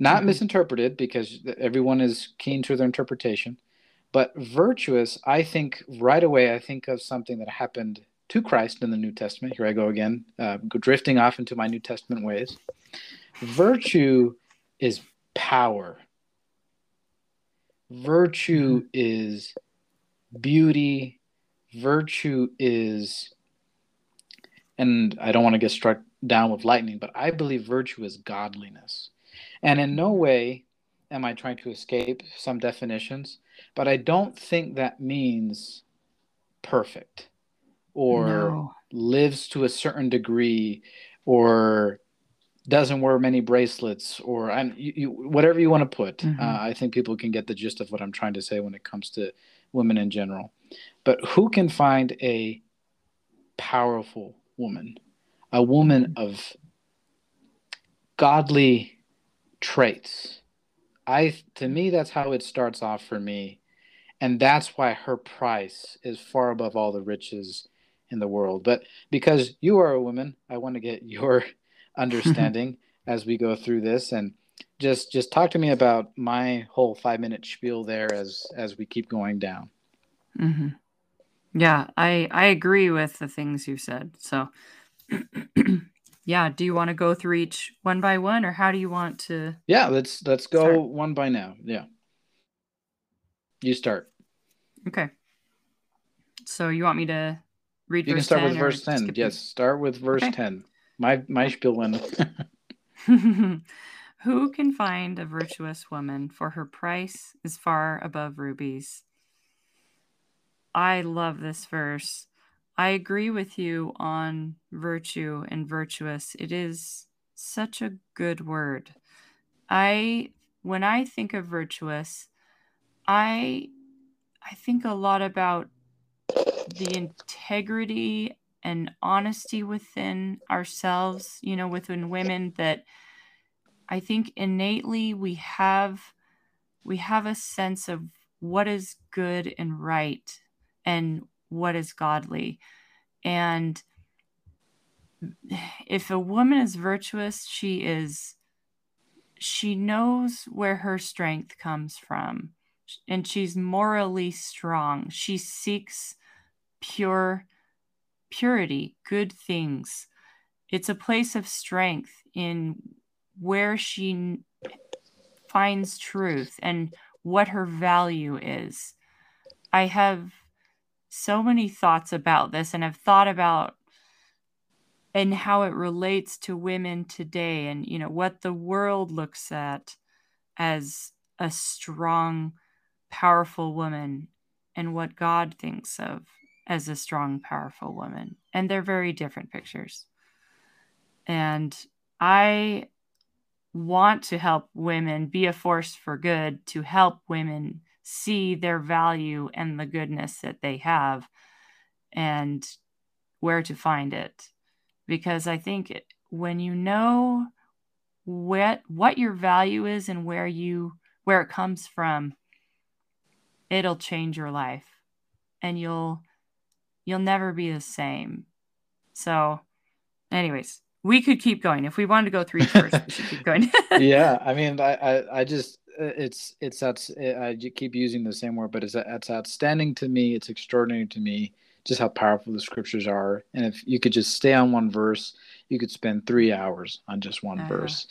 not mm-hmm. misinterpreted because everyone is keen to their interpretation but virtuous i think right away i think of something that happened to christ in the new testament here i go again uh, drifting off into my new testament ways virtue is power virtue mm-hmm. is beauty virtue is and I don't want to get struck down with lightning, but I believe virtue is godliness. And in no way am I trying to escape some definitions, but I don't think that means perfect or no. lives to a certain degree or doesn't wear many bracelets or I'm, you, you, whatever you want to put. Mm-hmm. Uh, I think people can get the gist of what I'm trying to say when it comes to women in general. But who can find a powerful woman, a woman mm-hmm. of godly traits? I to me that's how it starts off for me, and that's why her price is far above all the riches in the world. But because you are a woman, I want to get your understanding as we go through this and just just talk to me about my whole five minute spiel there as as we keep going down mm-hmm. yeah i i agree with the things you said so yeah do you want to go through each one by one or how do you want to yeah let's let's go start? one by now yeah you start okay so you want me to read you can start with verse 10 yes start with verse okay. 10 my my spiel went. Who can find a virtuous woman, for her price is far above rubies? I love this verse. I agree with you on virtue and virtuous. It is such a good word. I when I think of virtuous, I I think a lot about the integrity and honesty within ourselves, you know, within women that I think innately we have we have a sense of what is good and right and what is godly. And if a woman is virtuous, she is she knows where her strength comes from and she's morally strong. She seeks pure purity, good things. It's a place of strength in where she finds truth and what her value is. I have so many thoughts about this and have thought about and how it relates to women today and you know what the world looks at as a strong powerful woman and what God thinks of as a strong, powerful woman. And they're very different pictures. And I want to help women be a force for good, to help women see their value and the goodness that they have and where to find it. Because I think when you know what what your value is and where you where it comes from, it'll change your life and you'll you'll never be the same. So, anyways, we could keep going. If we wanted to go three first, we should keep going. yeah, I mean, I, I, I just it's it's that's I keep using the same word, but it's it's outstanding to me. It's extraordinary to me just how powerful the scriptures are. And if you could just stay on one verse, you could spend three hours on just one uh, verse.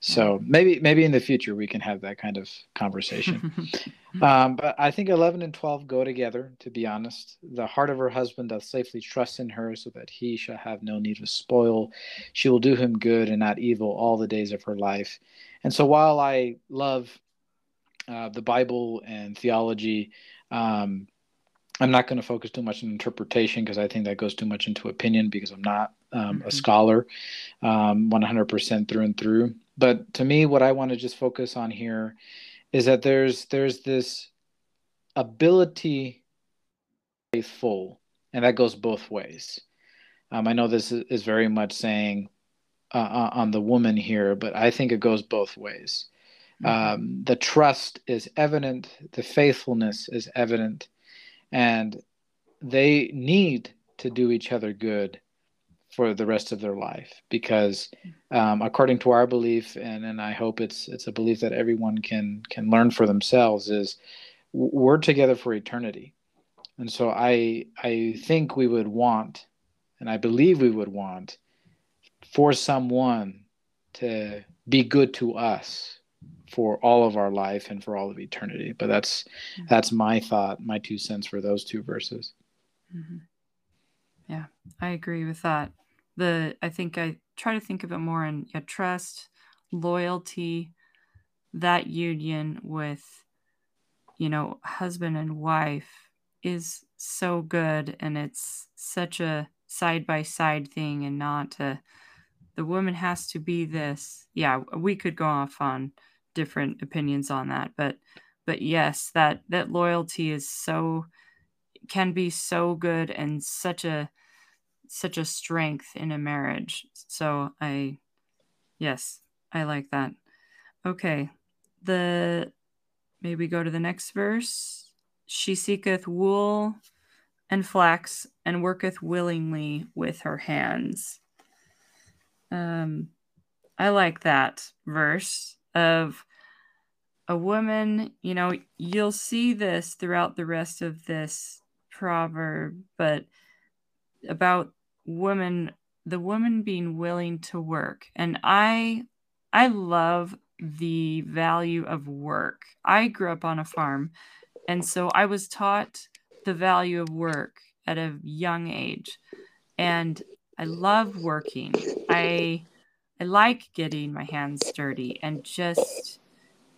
So yeah. maybe maybe in the future we can have that kind of conversation. um, but I think eleven and twelve go together. To be honest, the heart of her husband doth safely trust in her, so that he shall have no need of spoil. She will do him good and not evil all the days of her life. And so while I love uh, the Bible and theology. Um, I'm not going to focus too much on interpretation because I think that goes too much into opinion because I'm not um, mm-hmm. a scholar um, 100% through and through. But to me, what I want to just focus on here is that there's there's this ability faithful, and that goes both ways. Um, I know this is, is very much saying uh, uh, on the woman here, but I think it goes both ways. Mm-hmm. Um, the trust is evident, the faithfulness is evident and they need to do each other good for the rest of their life because um, according to our belief and, and i hope it's it's a belief that everyone can can learn for themselves is we're together for eternity and so i i think we would want and i believe we would want for someone to be good to us for all of our life and for all of eternity. But that's mm-hmm. that's my thought, my two cents for those two verses. Mm-hmm. Yeah, I agree with that. The I think I try to think of it more in yeah, trust, loyalty, that union with, you know, husband and wife is so good and it's such a side by side thing and not a the woman has to be this. Yeah, we could go off on different opinions on that, but but yes, that that loyalty is so can be so good and such a such a strength in a marriage. So I yes, I like that. Okay. The maybe go to the next verse. She seeketh wool and flax and worketh willingly with her hands. Um I like that verse of a woman, you know, you'll see this throughout the rest of this proverb, but about woman the woman being willing to work. And I I love the value of work. I grew up on a farm, and so I was taught the value of work at a young age. And I love working. I I like getting my hands dirty and just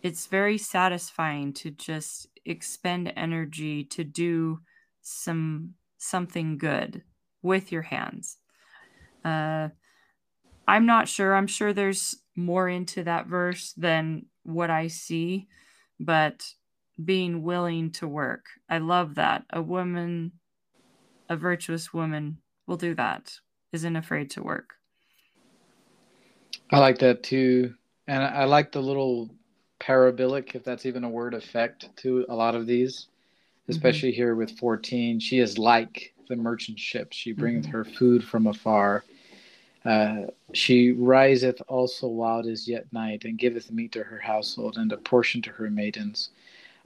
it's very satisfying to just expend energy to do some something good with your hands. Uh, I'm not sure. I'm sure there's more into that verse than what I see, but being willing to work. I love that. A woman, a virtuous woman, will do that, isn't afraid to work. I like that too. And I like the little parabolic, if that's even a word, effect to a lot of these, mm-hmm. especially mm-hmm. here with 14. She is like the merchant ship. She bringeth mm-hmm. her food from afar. Uh, she riseth also while it is yet night, and giveth meat to her household, and a portion to her maidens.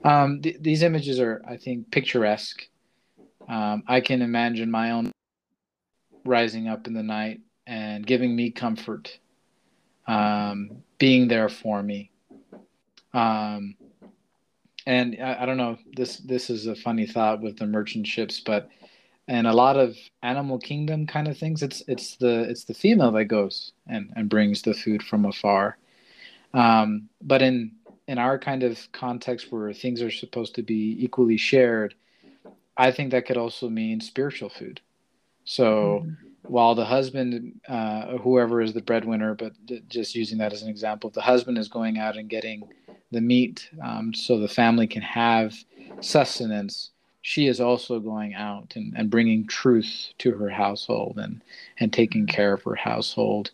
Um, th- these images are, I think, picturesque. Um, I can imagine my own rising up in the night and giving me comfort, um, being there for me. Um, and I, I, don't know, this this is a funny thought with the merchant ships, but and a lot of animal kingdom kind of things, it's it's the it's the female that goes and, and brings the food from afar. Um, but in in our kind of context where things are supposed to be equally shared, I think that could also mean spiritual food. So mm-hmm. While the husband, uh, whoever is the breadwinner, but just using that as an example, if the husband is going out and getting the meat um, so the family can have sustenance, she is also going out and, and bringing truth to her household and, and taking care of her household.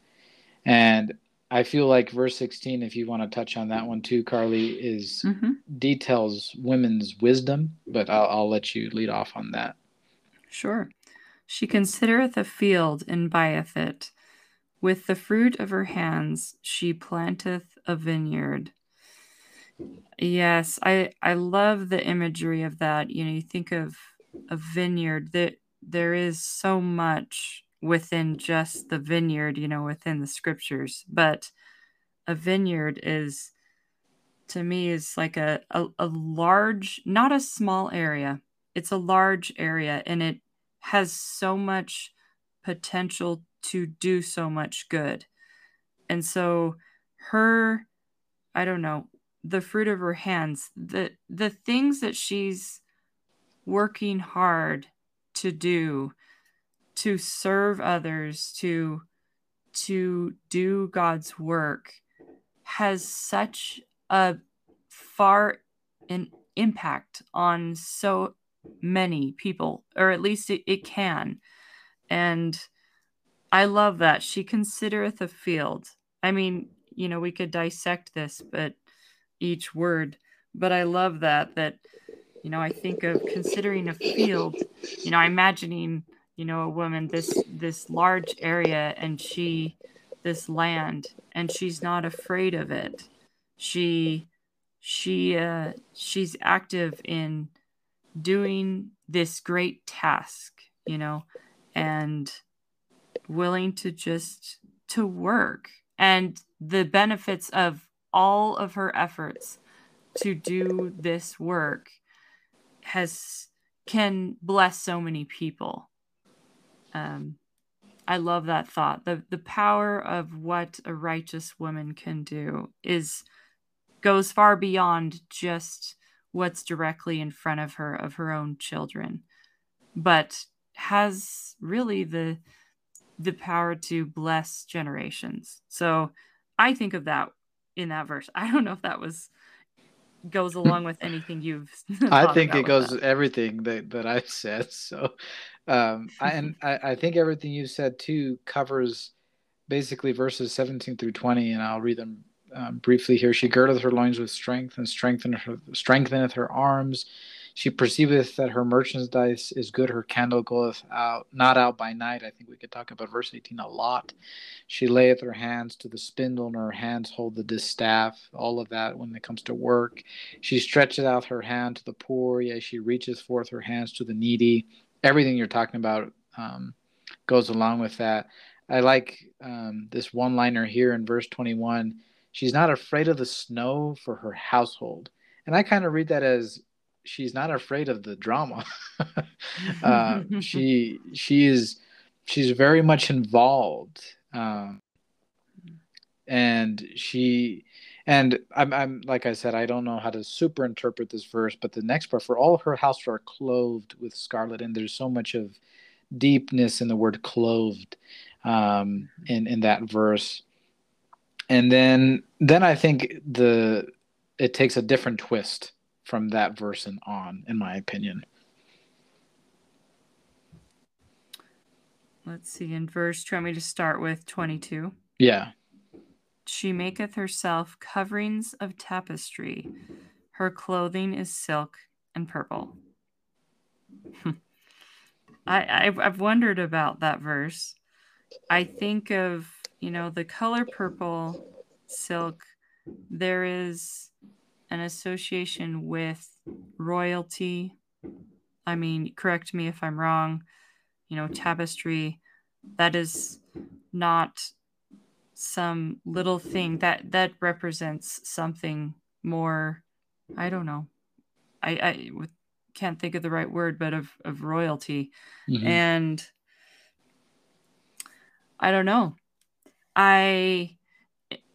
And I feel like verse 16, if you want to touch on that one too, Carly, is mm-hmm. details women's wisdom, but I'll, I'll let you lead off on that. Sure. She considereth a field and buyeth it. With the fruit of her hands she planteth a vineyard. Yes, I I love the imagery of that. You know, you think of a vineyard that there is so much within just the vineyard, you know, within the scriptures, but a vineyard is to me is like a, a, a large, not a small area. It's a large area and it has so much potential to do so much good. And so her I don't know, the fruit of her hands, the the things that she's working hard to do to serve others, to to do God's work has such a far an impact on so many people, or at least it, it can. And I love that. She considereth a field. I mean, you know, we could dissect this, but each word. But I love that, that, you know, I think of considering a field, you know, imagining, you know, a woman, this, this large area and she, this land, and she's not afraid of it. She, she, uh, she's active in doing this great task, you know, and willing to just to work and the benefits of all of her efforts to do this work has can bless so many people. Um, I love that thought. The the power of what a righteous woman can do is goes far beyond just what's directly in front of her of her own children, but has really the the power to bless generations. So I think of that in that verse. I don't know if that was goes along with anything you've I think it goes with everything that, that I've said. So um I, and I, I think everything you said too covers basically verses 17 through 20 and I'll read them um, briefly here. She girdeth her loins with strength and strengtheneth her, strengtheneth her arms. She perceiveth that her merchandise is good. Her candle goeth out, not out by night. I think we could talk about verse 18 a lot. She layeth her hands to the spindle, and her hands hold the distaff. All of that when it comes to work. She stretcheth out her hand to the poor. Yea, she reacheth forth her hands to the needy. Everything you're talking about um, goes along with that. I like um, this one liner here in verse 21 she's not afraid of the snow for her household. And I kind of read that as she's not afraid of the drama. uh, she she is she's very much involved, um, and she and I'm I'm like I said I don't know how to super interpret this verse, but the next part for all her house are clothed with scarlet, and there's so much of deepness in the word clothed um, in in that verse and then then I think the it takes a different twist from that verse and on, in my opinion. Let's see. In verse, do you want me to start with 22? Yeah. She maketh herself coverings of tapestry. Her clothing is silk and purple. I, I've, I've wondered about that verse. I think of you know, the color purple silk, there is an association with royalty. I mean, correct me if I'm wrong. You know, tapestry, that is not some little thing that that represents something more i don't know i i can't think of the right word but of of royalty mm-hmm. and i don't know I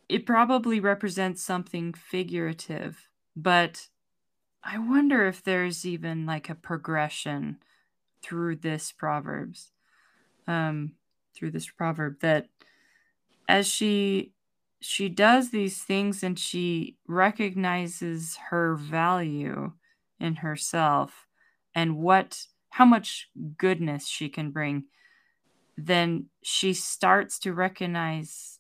it probably represents something figurative, but I wonder if there's even like a progression through this proverbs um through this proverb that as she she does these things and she recognizes her value in herself and what how much goodness she can bring then she starts to recognize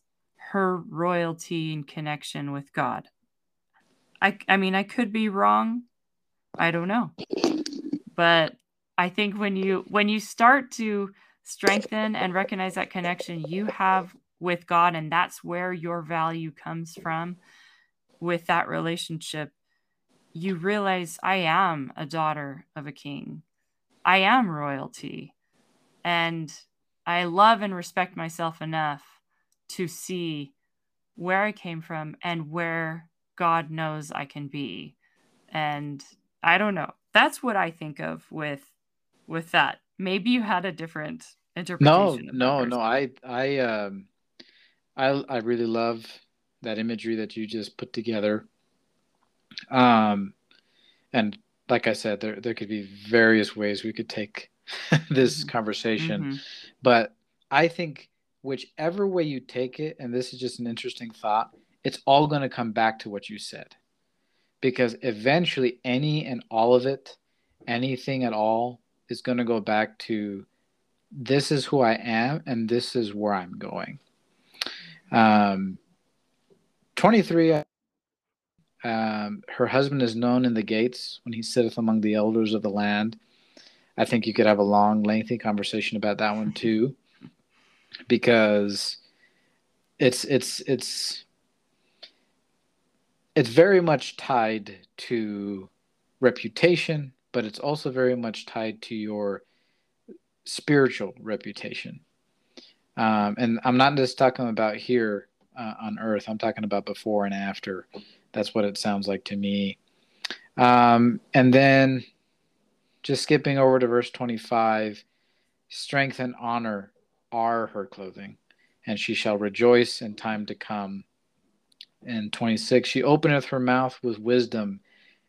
her royalty and connection with God. I, I mean, I could be wrong. I don't know. But I think when you when you start to strengthen and recognize that connection you have with God and that's where your value comes from with that relationship, you realize I am a daughter of a king. I am royalty. And I love and respect myself enough to see where I came from and where God knows I can be. And I don't know. That's what I think of with with that. Maybe you had a different interpretation. No, no, no. I I um I I really love that imagery that you just put together. Um and like I said, there there could be various ways we could take this mm-hmm. conversation. But I think whichever way you take it, and this is just an interesting thought, it's all going to come back to what you said. Because eventually, any and all of it, anything at all, is going to go back to this is who I am and this is where I'm going. Um, 23, um, her husband is known in the gates when he sitteth among the elders of the land. I think you could have a long, lengthy conversation about that one too, because it's it's it's it's very much tied to reputation, but it's also very much tied to your spiritual reputation. Um, and I'm not just talking about here uh, on earth. I'm talking about before and after. That's what it sounds like to me. Um, and then just skipping over to verse 25 strength and honor are her clothing, and she shall rejoice in time to come. And 26, she openeth her mouth with wisdom,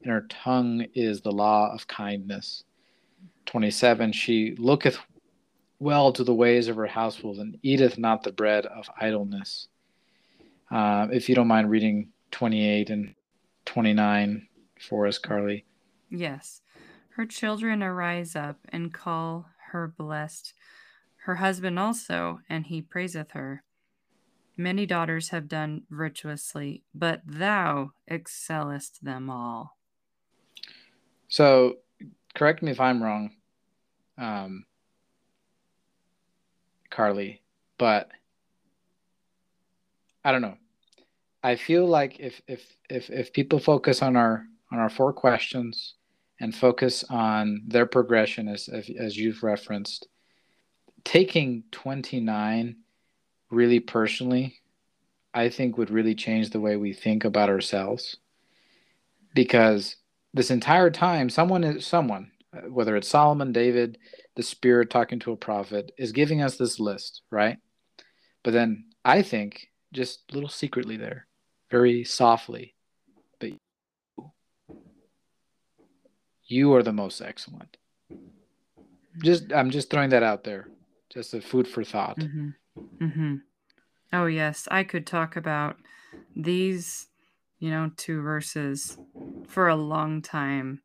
and her tongue is the law of kindness. 27, she looketh well to the ways of her household, and eateth not the bread of idleness. Uh, if you don't mind reading 28 and 29 for us, Carly. Yes. Her children arise up and call her blessed, her husband also, and he praiseth her. Many daughters have done virtuously, but thou excellest them all. So, correct me if I'm wrong, um, Carly, but I don't know. I feel like if if if if people focus on our on our four questions and focus on their progression as as you've referenced, taking 29 really personally, I think would really change the way we think about ourselves. Because this entire time, someone is someone, whether it's Solomon, David, the Spirit talking to a prophet, is giving us this list, right? But then I think just little secretly there very softly, you are the most excellent. Just I'm just throwing that out there, just a food for thought. Mm-hmm. Mm-hmm. Oh yes, I could talk about these, you know, two verses for a long time.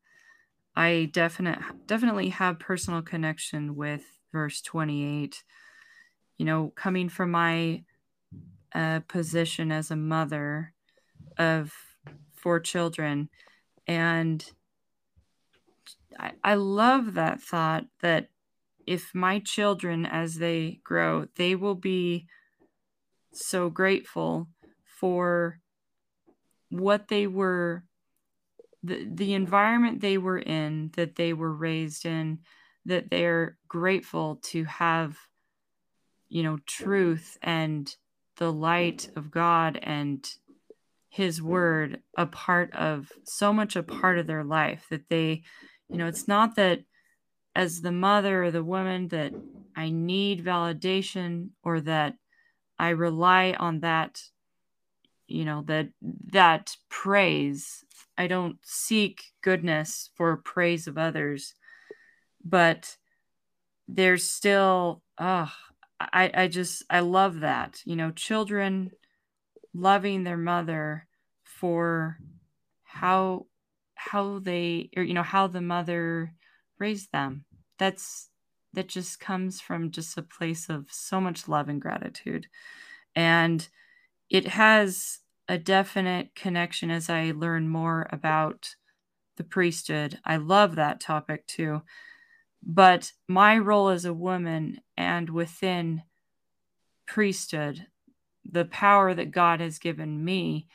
I definite definitely have personal connection with verse 28. You know, coming from my a position as a mother of four children. And I, I love that thought that if my children, as they grow, they will be so grateful for what they were, the, the environment they were in, that they were raised in, that they're grateful to have, you know, truth and the light of God and his word a part of so much a part of their life that they you know it's not that as the mother or the woman that I need validation or that I rely on that you know that that praise I don't seek goodness for praise of others but there's still oh I, I just I love that. You know, children loving their mother for how how they or you know how the mother raised them. That's that just comes from just a place of so much love and gratitude. And it has a definite connection as I learn more about the priesthood. I love that topic too but my role as a woman and within priesthood, the power that God has given me,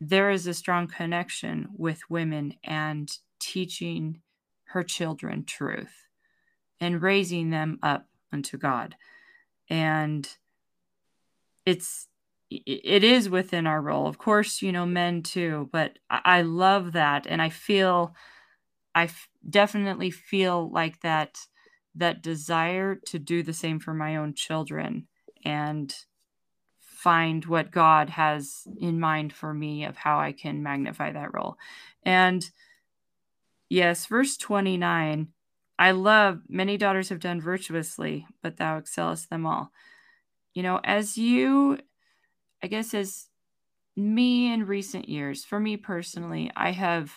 there is a strong connection with women and teaching her children truth and raising them up unto God. And it's it is within our role. Of course, you know, men too, but I love that and I feel I f- definitely feel like that that desire to do the same for my own children and find what God has in mind for me of how I can magnify that role. And yes, verse 29, I love many daughters have done virtuously, but thou excellest them all. You know, as you, I guess, as me in recent years, for me personally, I have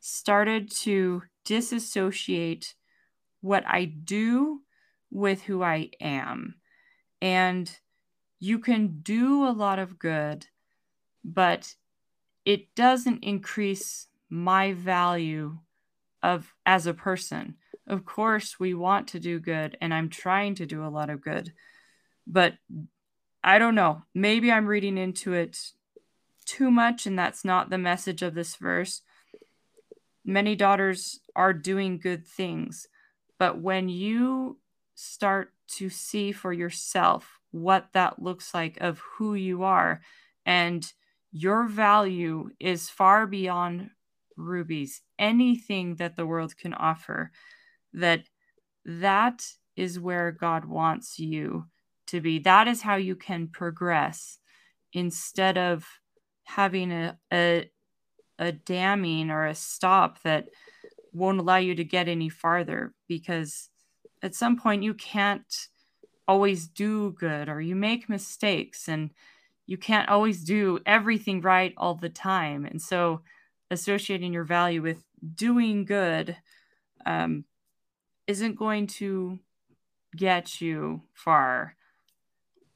started to disassociate what I do with who I am. And you can do a lot of good, but it doesn't increase my value of as a person. Of course, we want to do good and I'm trying to do a lot of good. But I don't know. Maybe I'm reading into it too much and that's not the message of this verse many daughters are doing good things. But when you start to see for yourself what that looks like of who you are. And your value is far beyond rubies anything that the world can offer. That that is where god wants you to be. That is how you can progress instead of having a, a, a damming or a stop that won't allow you to get any farther. Because at some point you can't always do good or you make mistakes and you can't always do everything right all the time. And so associating your value with doing good um, isn't going to get you far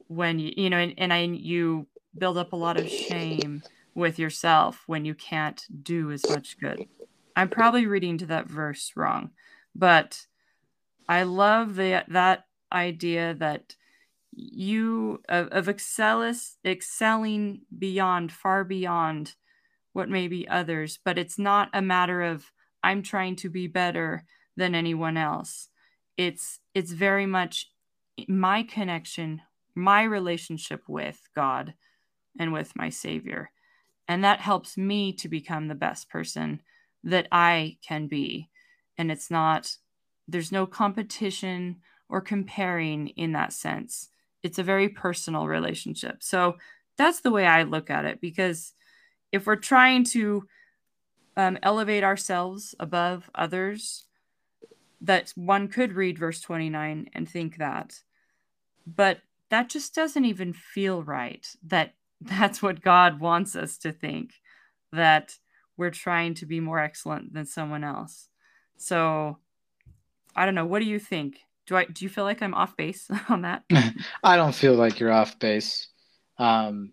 when you you know and, and I you build up a lot of shame with yourself when you can't do as much good. I'm probably reading to that verse wrong, but I love the that idea that you of, of excellest, excelling beyond far beyond what may be others, but it's not a matter of I'm trying to be better than anyone else. It's it's very much my connection, my relationship with God and with my Savior. And that helps me to become the best person that I can be. And it's not, there's no competition or comparing in that sense. It's a very personal relationship. So that's the way I look at it because if we're trying to um, elevate ourselves above others, that one could read verse 29 and think that. But that just doesn't even feel right. That that's what God wants us to think that we're trying to be more excellent than someone else. So I don't know. What do you think? Do I do you feel like I'm off base on that? I don't feel like you're off base. Um,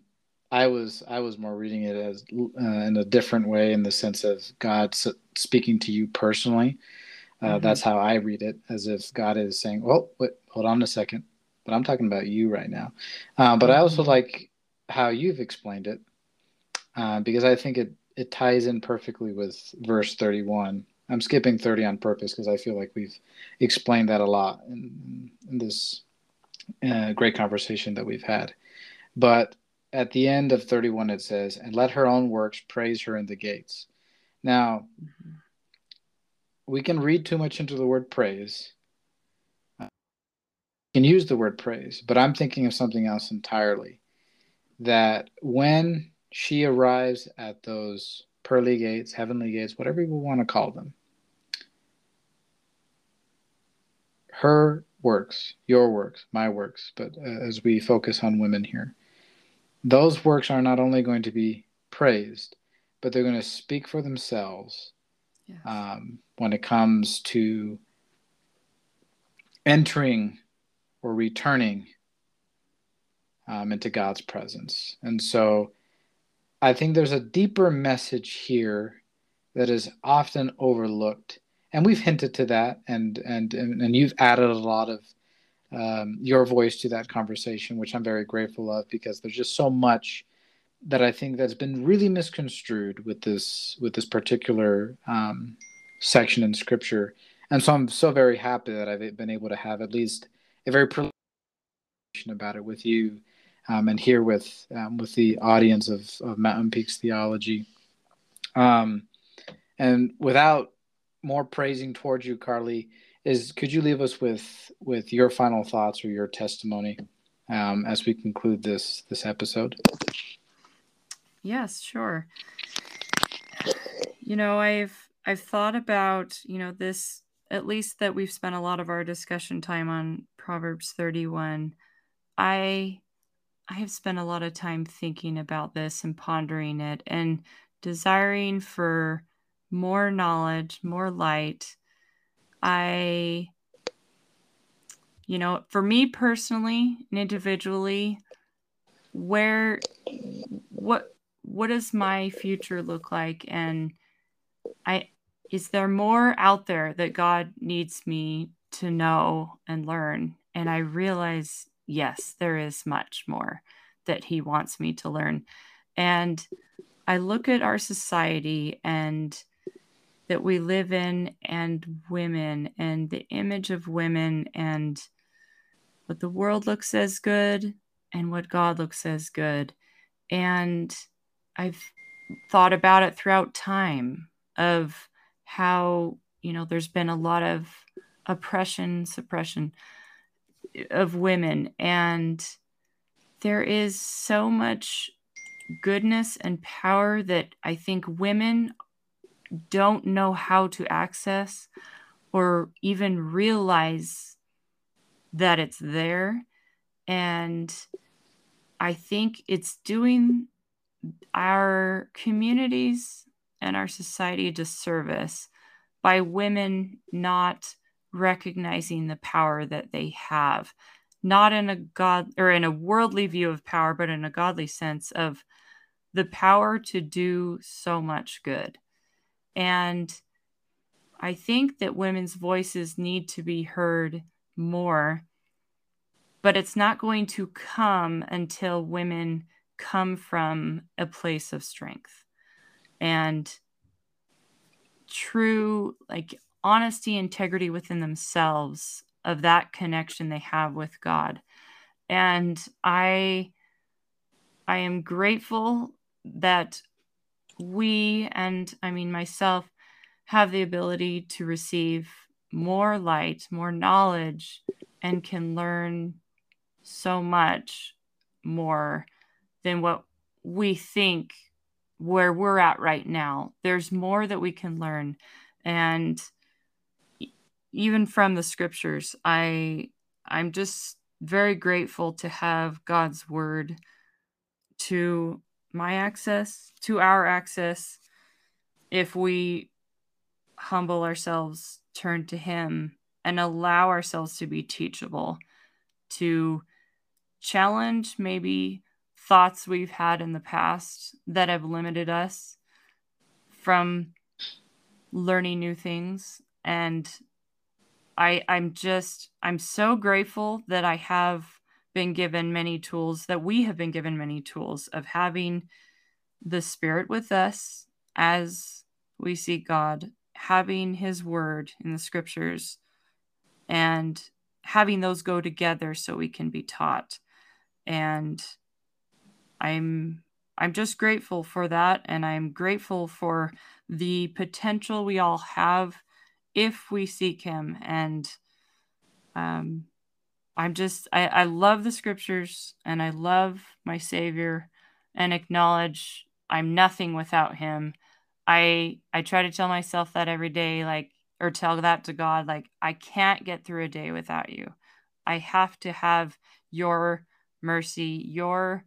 I was I was more reading it as uh, in a different way in the sense of God speaking to you personally. Uh, mm-hmm. That's how I read it, as if God is saying, "Well, wait, hold on a second, but I'm talking about you right now." Uh, but I also mm-hmm. like how you've explained it uh, because I think it it ties in perfectly with verse 31. I'm skipping 30 on purpose because I feel like we've explained that a lot in, in this uh, great conversation that we've had. But at the end of 31, it says, And let her own works praise her in the gates. Now, we can read too much into the word praise. Uh, can use the word praise, but I'm thinking of something else entirely that when she arrives at those pearly gates, heavenly gates, whatever you want to call them, her works, your works, my works, but uh, as we focus on women here, those works are not only going to be praised, but they're going to speak for themselves yes. um, when it comes to entering or returning um, into God's presence. And so I think there's a deeper message here that is often overlooked. And we've hinted to that, and and and, and you've added a lot of um, your voice to that conversation, which I'm very grateful of because there's just so much that I think that's been really misconstrued with this with this particular um, section in Scripture, and so I'm so very happy that I've been able to have at least a very about it with you um, and here with um, with the audience of, of Mountain Peaks Theology. Um, and without more praising towards you, Carly, is could you leave us with with your final thoughts or your testimony um, as we conclude this this episode? Yes, sure. You know, I've I've thought about you know this at least that we've spent a lot of our discussion time on Proverbs 31. I I have spent a lot of time thinking about this and pondering it and desiring for more knowledge, more light. I, you know, for me personally and individually, where, what, what does my future look like? And I, is there more out there that God needs me to know and learn? And I realize yes, there is much more that he wants me to learn. And I look at our society and that we live in and women and the image of women and what the world looks as good and what God looks as good. And I've thought about it throughout time of how, you know, there's been a lot of oppression, suppression of women and there is so much goodness and power that I think women don't know how to access or even realize that it's there. And I think it's doing our communities and our society a disservice by women not recognizing the power that they have not in a god or in a worldly view of power but in a godly sense of the power to do so much good. And i think that women's voices need to be heard more but it's not going to come until women come from a place of strength. And true like honesty integrity within themselves of that connection they have with god and i i am grateful that we and i mean myself have the ability to receive more light more knowledge and can learn so much more than what we think where we're at right now. There's more that we can learn. And even from the scriptures, I I'm just very grateful to have God's word to my access, to our access if we humble ourselves, turn to him and allow ourselves to be teachable, to challenge maybe thoughts we've had in the past that have limited us from learning new things and i i'm just i'm so grateful that i have been given many tools that we have been given many tools of having the spirit with us as we seek god having his word in the scriptures and having those go together so we can be taught. And I'm I'm just grateful for that and I'm grateful for the potential we all have if we seek him and um I'm just I, I love the scriptures and I love my savior and acknowledge I'm nothing without him. I I try to tell myself that every day like or tell that to God like I can't get through a day without you. I have to have your mercy, your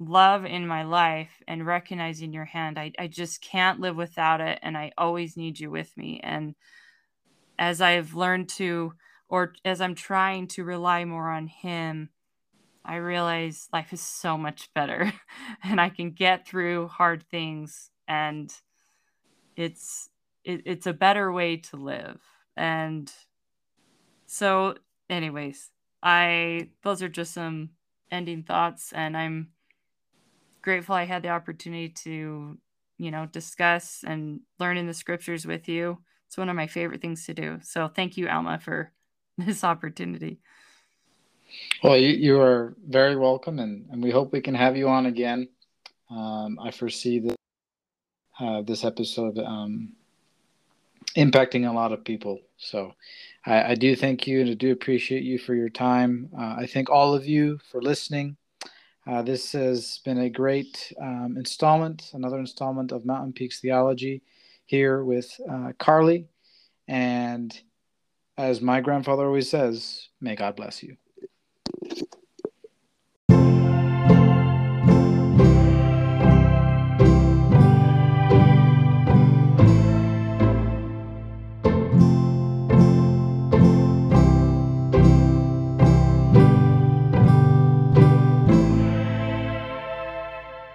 love in my life and recognizing your hand. I, I just can't live without it. And I always need you with me. And as I've learned to, or as I'm trying to rely more on Him, I realize life is so much better and I can get through hard things. And it's, it, it's a better way to live. And so, anyways, I, those are just some ending thoughts. And I'm, grateful I had the opportunity to, you know, discuss and learn in the scriptures with you. It's one of my favorite things to do. So thank you, Alma, for this opportunity. Well, you, you are very welcome, and, and we hope we can have you on again. Um, I foresee that uh, this episode um, impacting a lot of people. So I, I, do thank you and I do appreciate you for your time. Uh, I thank all of you for listening. Uh, this has been a great um, installment, another installment of Mountain Peaks Theology here with uh, Carly. And as my grandfather always says, may God bless you.